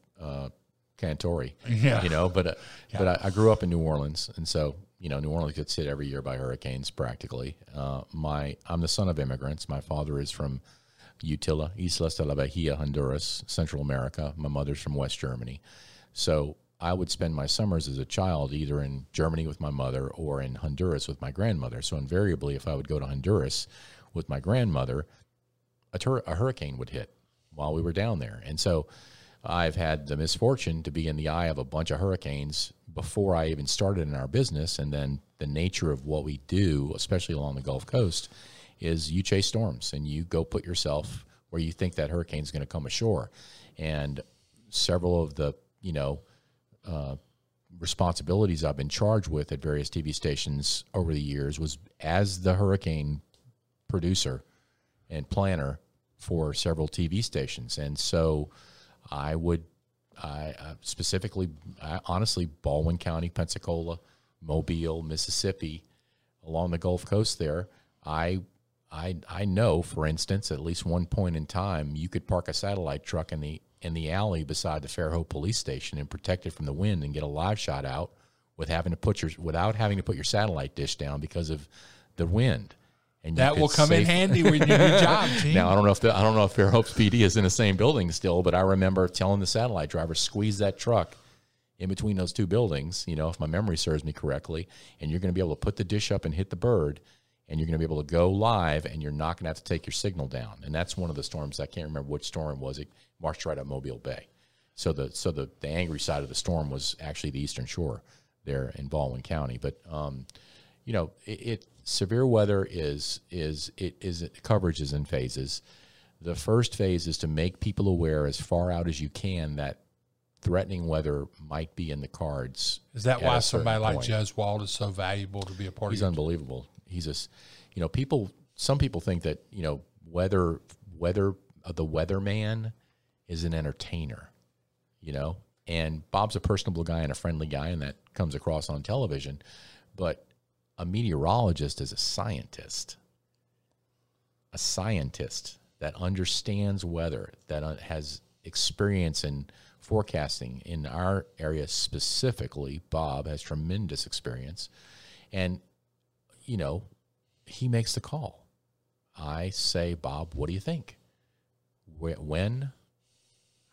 Cantore. Yeah. you know, but uh, but I, I grew up in New Orleans, and so you know, New Orleans gets hit every year by hurricanes practically. Uh, my I'm the son of immigrants. My father is from Utila, Islas de la Bahia, Honduras, Central America. My mother's from West Germany, so I would spend my summers as a child either in Germany with my mother or in Honduras with my grandmother. So invariably, if I would go to Honduras with my grandmother, a, tur- a hurricane would hit while we were down there. And so I've had the misfortune to be in the eye of a bunch of hurricanes before I even started in our business. And then the nature of what we do, especially along the Gulf Coast, is you chase storms and you go put yourself where you think that hurricane's going to come ashore. And several of the, you know, uh, responsibilities I've been charged with at various TV stations over the years was as the hurricane producer and planner for several TV stations, and so I would, I uh, specifically, I, honestly, Baldwin County, Pensacola, Mobile, Mississippi, along the Gulf Coast there, I. I, I know, for instance, at least one point in time, you could park a satellite truck in the in the alley beside the Fairhope police station and protect it from the wind and get a live shot out with having to put your without having to put your satellite dish down because of the wind. And that will come in handy when you do your job. Team. Now I don't know if the, I don't know if Fairhope's PD is in the same building still, but I remember telling the satellite driver squeeze that truck in between those two buildings. You know, if my memory serves me correctly, and you're going to be able to put the dish up and hit the bird and you're going to be able to go live and you're not going to have to take your signal down. And that's one of the storms. I can't remember which storm was. It marched right up Mobile Bay. So the so the, the angry side of the storm was actually the eastern shore there in Baldwin County. But um, you know, it, it, severe weather is is it is coverage is in phases. The first phase is to make people aware as far out as you can that threatening weather might be in the cards. Is that why somebody like Jez Wald is so valuable to be a part He's of? He's unbelievable he's a, you know, people. Some people think that you know weather weather uh, the weatherman is an entertainer, you know, and Bob's a personable guy and a friendly guy, and that comes across on television. But a meteorologist is a scientist, a scientist that understands weather, that uh, has experience in forecasting. In our area specifically, Bob has tremendous experience, and you know, he makes the call. I say, Bob, what do you think? When?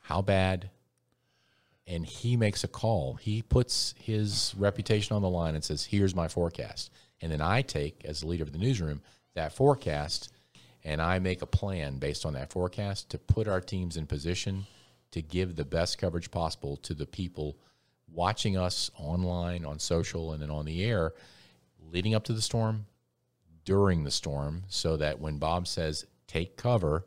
How bad? And he makes a call. He puts his reputation on the line and says, here's my forecast. And then I take, as the leader of the newsroom, that forecast and I make a plan based on that forecast to put our teams in position to give the best coverage possible to the people watching us online, on social, and then on the air leading up to the storm, during the storm, so that when Bob says take cover,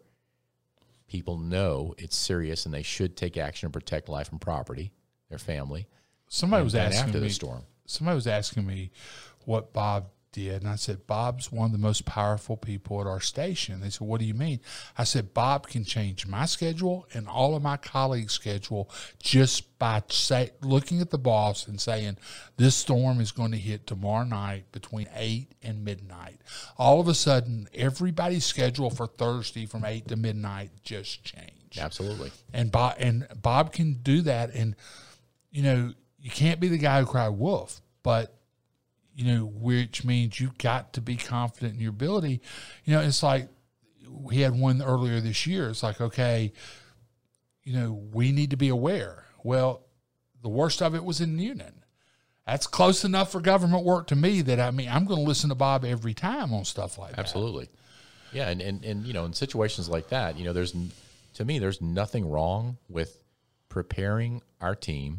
people know it's serious and they should take action and protect life and property, their family. Somebody was asking after me, the storm. Somebody was asking me what Bob did. And I said, Bob's one of the most powerful people at our station. They said, What do you mean? I said, Bob can change my schedule and all of my colleagues' schedule just by say, looking at the boss and saying, This storm is going to hit tomorrow night between 8 and midnight. All of a sudden, everybody's schedule for Thursday from 8 to midnight just changed. Absolutely. And Bob, and Bob can do that. And, you know, you can't be the guy who cried wolf, but you know, which means you've got to be confident in your ability. You know, it's like we had one earlier this year. It's like, okay, you know, we need to be aware. Well, the worst of it was in Newnan. That's close enough for government work to me that I mean, I'm going to listen to Bob every time on stuff like Absolutely. that. Absolutely. Yeah. And, and, and, you know, in situations like that, you know, there's, to me, there's nothing wrong with preparing our team,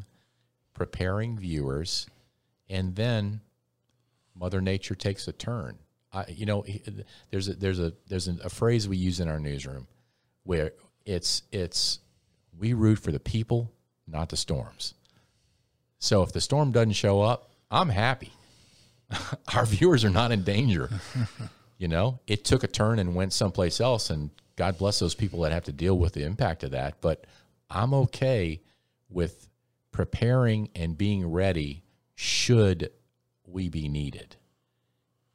preparing viewers, and then Mother Nature takes a turn. I, you know, there's a, there's a there's a phrase we use in our newsroom where it's it's we root for the people, not the storms. So if the storm doesn't show up, I'm happy. our viewers are not in danger. you know, it took a turn and went someplace else, and God bless those people that have to deal with the impact of that. But I'm okay with preparing and being ready should we be needed.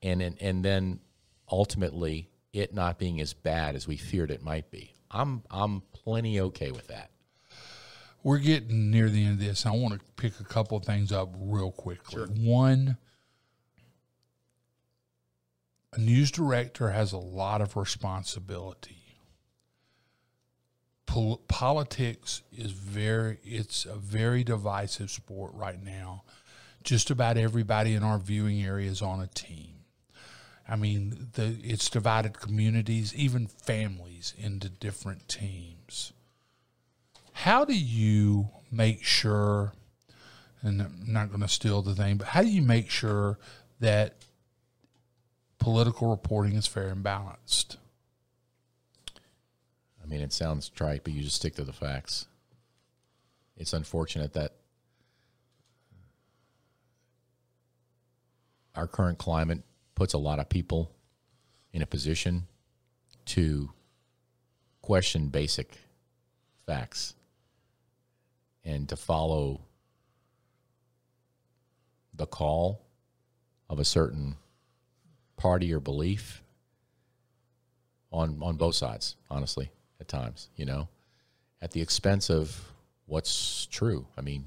And, and, and then ultimately it not being as bad as we feared it might be. I'm, I'm plenty okay with that. We're getting near the end of this. I want to pick a couple of things up real quickly. Sure. One, a news director has a lot of responsibility. Pol- politics is very, it's a very divisive sport right now just about everybody in our viewing area is on a team. I mean, the, it's divided communities, even families, into different teams. How do you make sure, and I'm not going to steal the thing, but how do you make sure that political reporting is fair and balanced? I mean, it sounds trite, but you just stick to the facts. It's unfortunate that our current climate puts a lot of people in a position to question basic facts and to follow the call of a certain party or belief on on both sides honestly at times you know at the expense of what's true. I mean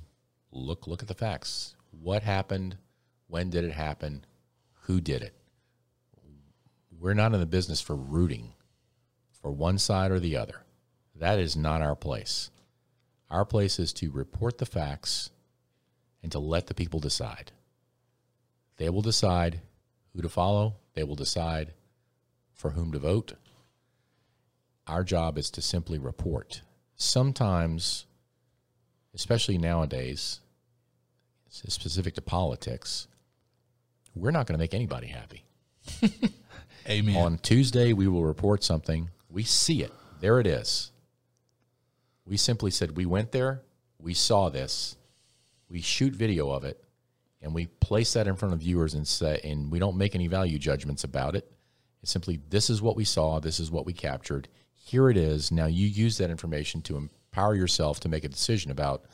look look at the facts. What happened when did it happen? Who did it? We're not in the business for rooting for one side or the other. That is not our place. Our place is to report the facts and to let the people decide. They will decide who to follow. They will decide for whom to vote. Our job is to simply report. Sometimes especially nowadays it's specific to politics, we're not going to make anybody happy. Amen. On Tuesday, we will report something. We see it. There it is. We simply said, We went there, we saw this, we shoot video of it, and we place that in front of viewers and say, and we don't make any value judgments about it. It's simply, this is what we saw, this is what we captured. Here it is. Now you use that information to empower yourself to make a decision about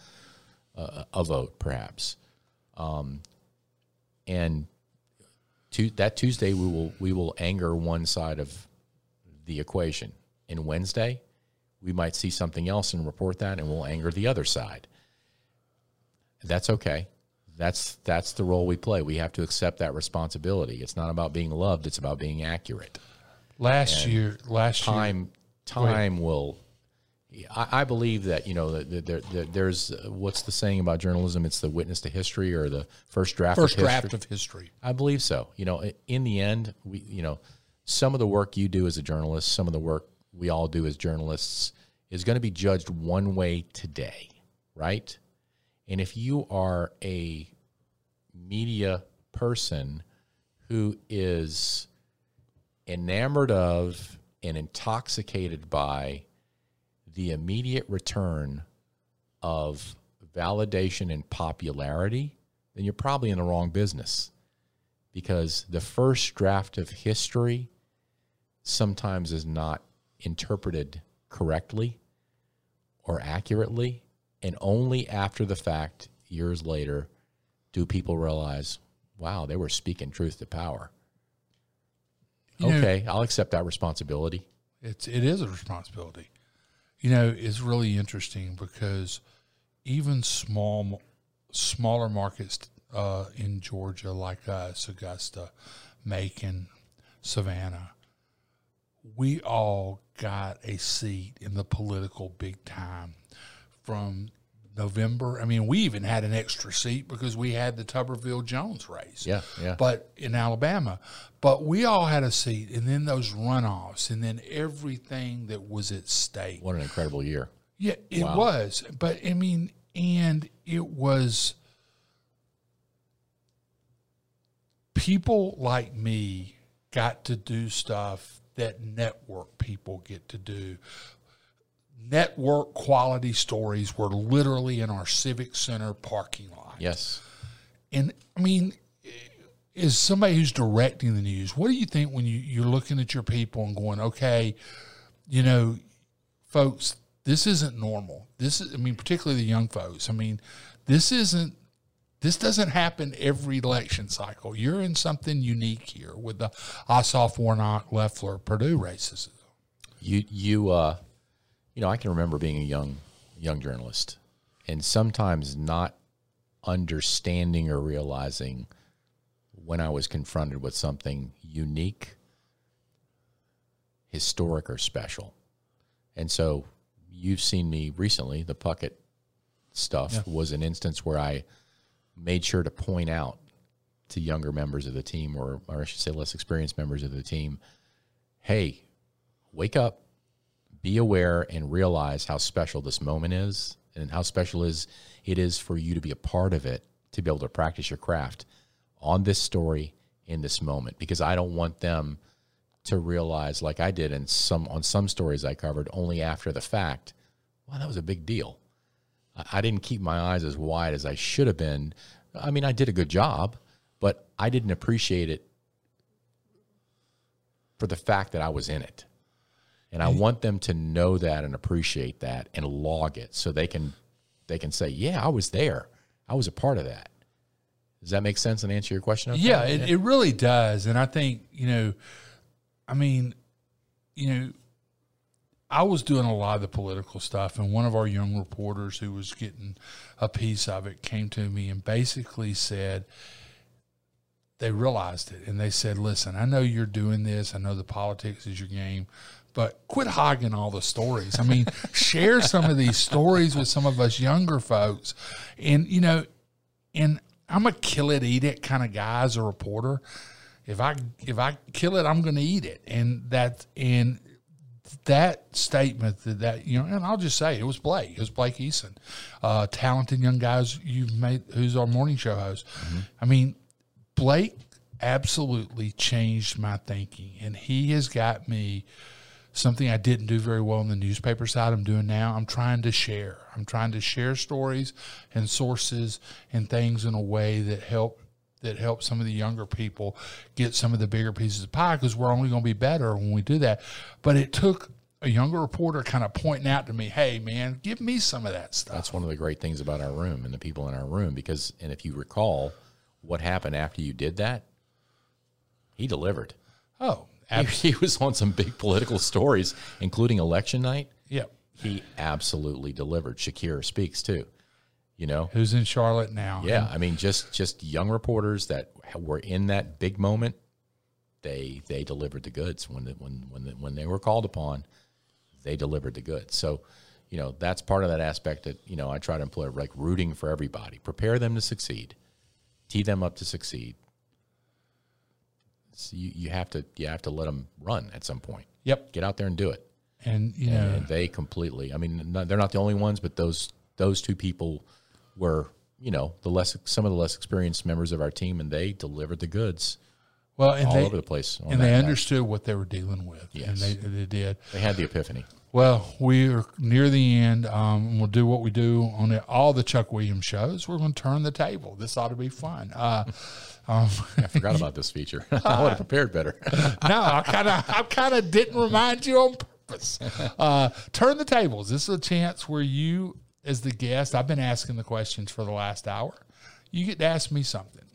uh, a vote, perhaps. Um, and to, that Tuesday, we will we will anger one side of the equation. And Wednesday, we might see something else and report that, and we'll anger the other side. That's okay. That's that's the role we play. We have to accept that responsibility. It's not about being loved; it's about being accurate. Last and year, last time, year, time will I, I believe that you know that there, there, there's uh, what's the saying about journalism? It's the witness to history or the first draft. First of draft of history. I believe so. You know, in the end, we you know some of the work you do as a journalist, some of the work we all do as journalists is going to be judged one way today, right? And if you are a media person who is enamored of and intoxicated by the immediate return of validation and popularity, then you're probably in the wrong business. Because the first draft of history sometimes is not interpreted correctly or accurately. And only after the fact, years later, do people realize, wow, they were speaking truth to power. You okay, know, I'll accept that responsibility. It's it is a responsibility. You know, it's really interesting because even small, smaller markets uh, in Georgia, like us, Augusta, Macon, Savannah, we all got a seat in the political big time from November. I mean, we even had an extra seat because we had the Tuberville Jones race. Yeah, yeah. But in Alabama, but we all had a seat, and then those runoffs, and then everything that was at stake. What an incredible year! Yeah, it wow. was. But I mean, and it was people like me got to do stuff that network people get to do network quality stories were literally in our civic center parking lot. Yes. And I mean, as somebody who's directing the news, what do you think when you, you're looking at your people and going, okay, you know, folks, this isn't normal. This is, I mean, particularly the young folks. I mean, this isn't, this doesn't happen every election cycle. You're in something unique here with the Ossoff, Warnock, Loeffler, Perdue races. You, you, uh, you know, I can remember being a young young journalist and sometimes not understanding or realizing when I was confronted with something unique, historic, or special. And so you've seen me recently, the Puckett stuff yeah. was an instance where I made sure to point out to younger members of the team, or, or I should say less experienced members of the team, hey, wake up, be aware and realize how special this moment is and how special is it is for you to be a part of it to be able to practice your craft on this story in this moment because I don't want them to realize like I did in some on some stories I covered only after the fact. Wow, that was a big deal. I, I didn't keep my eyes as wide as I should have been. I mean, I did a good job, but I didn't appreciate it for the fact that I was in it. And I want them to know that and appreciate that and log it so they can they can say, "Yeah, I was there. I was a part of that." Does that make sense and answer your question? okay? Yeah, it, it really does. And I think, you know, I mean, you know, I was doing a lot of the political stuff, and one of our young reporters who was getting a piece of it came to me and basically said, they realized it and they said, listen, I know you're doing this. I know the politics is your game, but quit hogging all the stories. I mean, share some of these stories with some of us younger folks. And, you know, and I'm a kill it, eat it kind of guy as a reporter. If I if I kill it, I'm going to eat it, and that and that statement that that you know, and I'll just say it was Blake. It was Blake Eason, uh, talented young guys you've made, who's our morning show host. I mean, Blake absolutely changed my thinking, and he has got me something I didn't do very well on the newspaper side. I'm doing now. I'm trying to share. I'm trying to share stories and sources and things in a way that help that help some of the younger people get some of the bigger pieces of pie because we're only going to be better when we do that. But it took a younger reporter kind of pointing out to me, "Hey, man, give me some of that stuff." That's one of the great things about our room and the people in our room because and if you recall what happened after you did that, he delivered. oh, He, he was on some big political stories, including election night. yeah. He absolutely delivered. Shakira speaks too. You know, Who's in Charlotte now? yeah. I mean, just just young reporters that were in that big moment. They they delivered the goods when the, when when the, when they were called upon. They delivered the goods. So, you know, that's part of that aspect that you know I try to employ, like rooting for everybody, prepare them to succeed, tee them up to succeed. So you, you have to you have to let them run at some point. Yep. Get out there and do it. And you know, and they completely. I mean, not, they're not the only ones, but those those two people were, you know, the less some of the less experienced members of our team, and they delivered the goods well, and all they over the place. on and they night. understood what they were dealing with, and Yes. they they did. They had the epiphany. Well, we are near the end. Um, we'll do what we do on all the Chuck Williams shows. We're going to turn the table. This ought to be fun. Uh, um, I forgot about this feature. I would have prepared better. no, I kind of, I kind of didn't remind you on purpose. Uh, turn the tables. This is a chance where you, as the guest, I've been asking the questions for the last hour. You get to ask me something.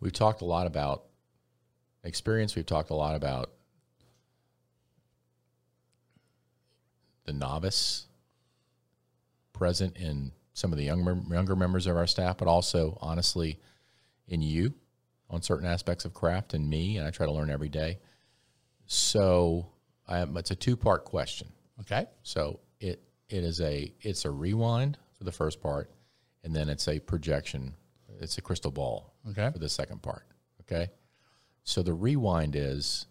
We've talked a lot about experience. We've talked a lot about the novice present in some of the younger younger members of our staff, but also honestly in you on certain aspects of craft and me, and I try to learn every day. So I, it's a two part question. Okay. So it it is a it's a rewind for the first part, and then it's a projection. It's a crystal ball Okay. for the second part. Okay. So the rewind is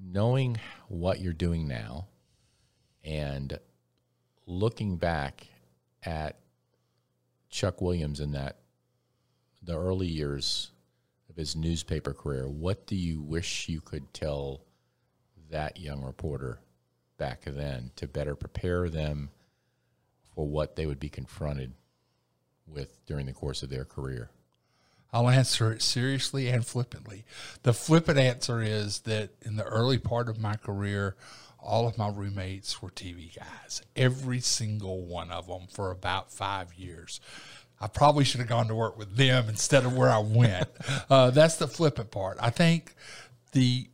knowing what you're doing now and looking back at Chuck Williams in that the early years of his newspaper career. What do you wish you could tell that young reporter back then to better prepare them for what they would be confronted with during the course of their career? I'll answer it seriously and flippantly. The flippant answer is that in the early part of my career, all of my roommates were TV guys, every single one of them for about five years. I probably should have gone to work with them instead of where I went. uh, that's the flippant part. I think the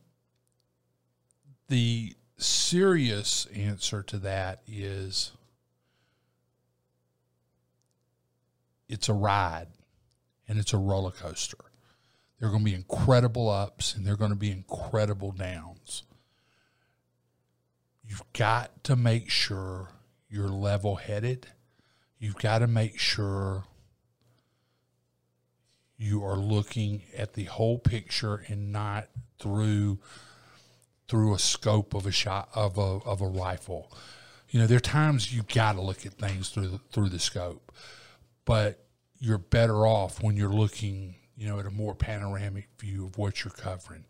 the serious answer to that is it's a ride and it's a roller coaster. There are going to be incredible ups and there are going to be incredible downs. You've got to make sure you're level headed. You've got to make sure you are looking at the whole picture and not through through a scope of a shot of a of a rifle. You know, there are times you've got to look at things through the, through the scope, but you're better off when you're looking, you know, at a more panoramic view of what you're covering.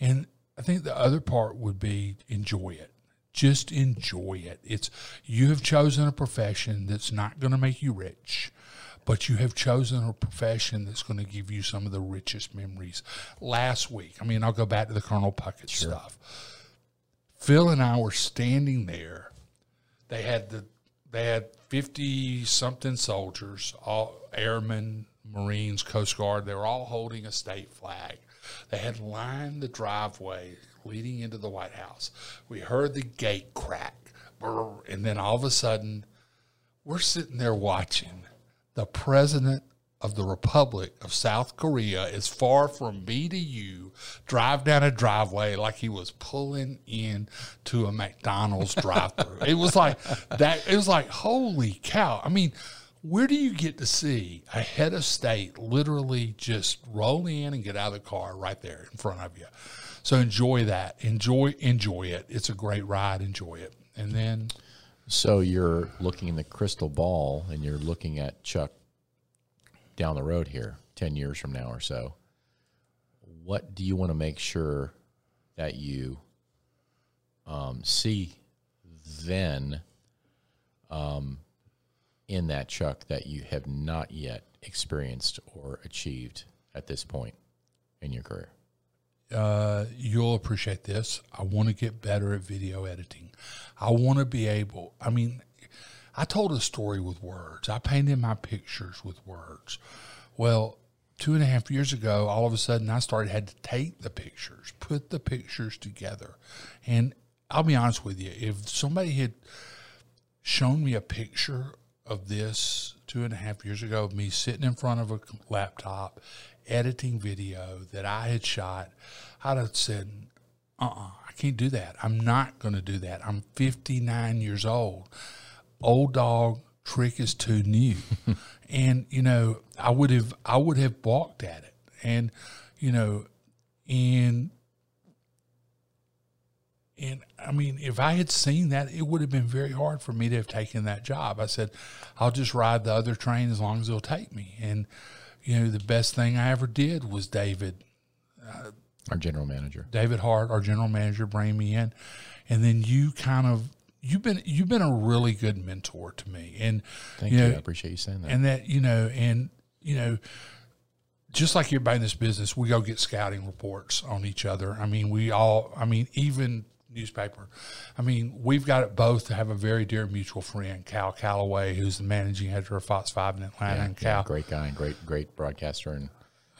And I think the other part would be enjoy it. Just enjoy it. It's you have chosen a profession that's not going to make you rich, but you have chosen a profession that's going to give you some of the richest memories. Last week, I mean, I'll go back to the Colonel Puckett stuff. Phil and I were standing there. They had the they had fifty something soldiers, all airmen, Marines, Coast Guard. They were all holding a state flag. They had lined the driveway leading into the White House. We heard the gate crack, and then all of a sudden, we're sitting there watching the president of the Republic of South Korea, as far from me to you, drive down a driveway like he was pulling in to a McDonald's drive-through. it was like that. It was like holy cow! I mean where do you get to see a head of state literally just roll in and get out of the car right there in front of you? So enjoy that. Enjoy enjoy it. It's a great ride. Enjoy it. And then So you're looking in the crystal ball and you're looking at Chuck down the road here, 10 years from now or so. What do you want to make sure that you um, see then um, in that Chuck that you have not yet experienced or achieved at this point in your career? Uh, you'll appreciate this. I want to get better at video editing. I want to be able. I mean, I told a story with words. I painted my pictures with words. Well, two and a half years ago, all of a sudden, I started had to take the pictures, put the pictures together, and I'll be honest with you. If somebody had shown me a picture of this two and a half years ago of me sitting in front of a laptop editing video that I had shot, I'd have said, uh uh I can't do that. I'm not going to do that. I'm 59 years old. Old dog trick is too new. and, you know, I would have, I would have balked at it. And, you know, and and I mean, if I had seen that, it would have been very hard for me to have taken that job. I said, I'll just ride the other train as long as it'll take me. And, you know, the best thing I ever did was David, uh, Our general manager. David Hart, our general manager, bring me in. And then you kind of, you've been, you've been a really good mentor to me. And, Thank you you. know, I appreciate you saying that. and that you know and you know just like everybody in this business we go get scouting reports on each other i mean we all i mean even newspaper i mean we've got it both to have a very dear mutual friend cal calloway who's the managing editor of fox 5 in atlanta and yeah, cal great guy and great, great broadcaster and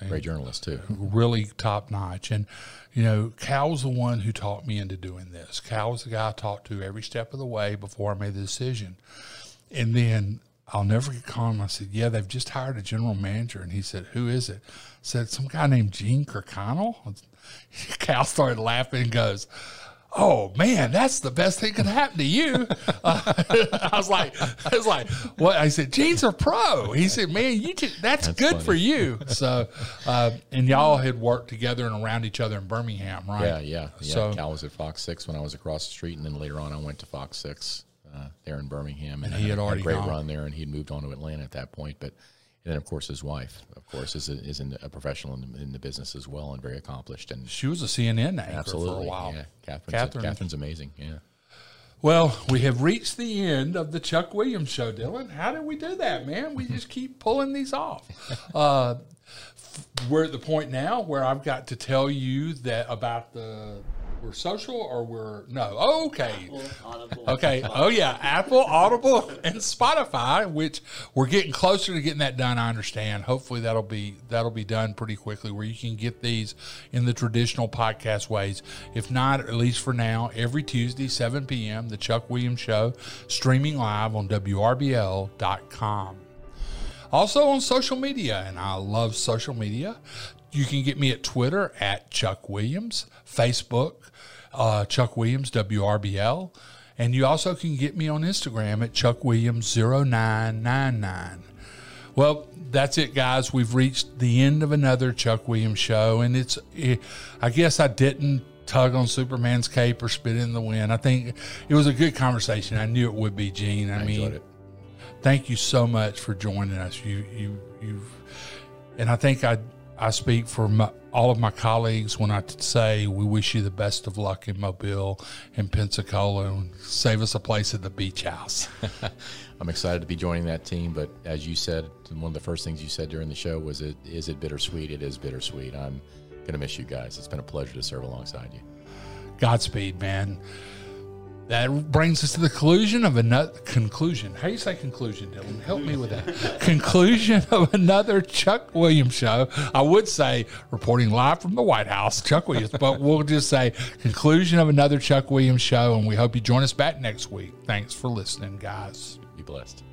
great journalist too. really top notch. And, you know, Cal was the one who taught me into doing this. Cal was the guy I talked to every step of the way before I made the decision. And then I'll never get calm. I said, Yeah, they've just hired a general manager. And he said, Who is it? I said, Some guy named Gene Kirkconnell. Cal started laughing and goes, Oh man, that's the best thing could happen to you. Uh, I was like, I was like, what? I said, Gene's are pro. He said, man, you just, that's, That's good funny. for you. So, uh, and y'all had worked together and around each other in Birmingham, right? Yeah, yeah, yeah. So- Cal was at Fox Six when I was across the street, and then later on I went to Fox Six uh, there in Birmingham, and, he had I already a great gone. run there, and he'd moved on to Atlanta at that point. But and then of course his wife, of course, is a, is in a professional in the, in the business as well, and very accomplished. And She was a CNN anchor absolutely, for a while. yeah, Catherine's, Catherine. Catherine's amazing. Yeah. Well, we have reached the end of the Chuck Williams show, Dylan. How did we do that, man? We just keep pulling these off. Uh, we're at the point now where I've got to tell you that about the we're social or we're no. Oh, okay. Okay. Oh yeah, Apple, Audible, and Spotify, which we're getting closer to getting that done. I understand. Hopefully that'll be that'll be done pretty quickly, where you can get these in the traditional podcast ways. If not, at least for now, every Tuesday, 7 p.m., the Chuck Williams Show, streaming live on WRBL.com. Also on social media, and I love social media. You can get me at Twitter at Chuck Williams, Facebook, uh, Chuck Williams WRBL, and you also can get me on Instagram at Chuck Williams 0999. Well, that's it, guys. We've reached the end of another Chuck Williams show, and it's. It, I guess I didn't tug on Superman's cape or spit in the wind. I think it was a good conversation. I knew it would be, Gene. I, I mean, thank you so much for joining us. You you you and I think I I speak for my, all of my colleagues when I say we wish you the best of luck in Mobile and Pensacola and save us a place at the beach house. I'm excited to be joining that team, but as you said, one of the first things you said during the show was, "It is it bittersweet?" It is bittersweet. I'm gonna miss you guys. It's been a pleasure to serve alongside you. Godspeed, man. That brings us to the conclusion of another conclusion. How do you say conclusion, Dylan? Help me with that. conclusion of another Chuck Williams show. I would say reporting live from the White House, Chuck Williams, but we'll just say conclusion of another Chuck Williams show, and we hope you join us back next week. Thanks for listening, guys. Be blessed.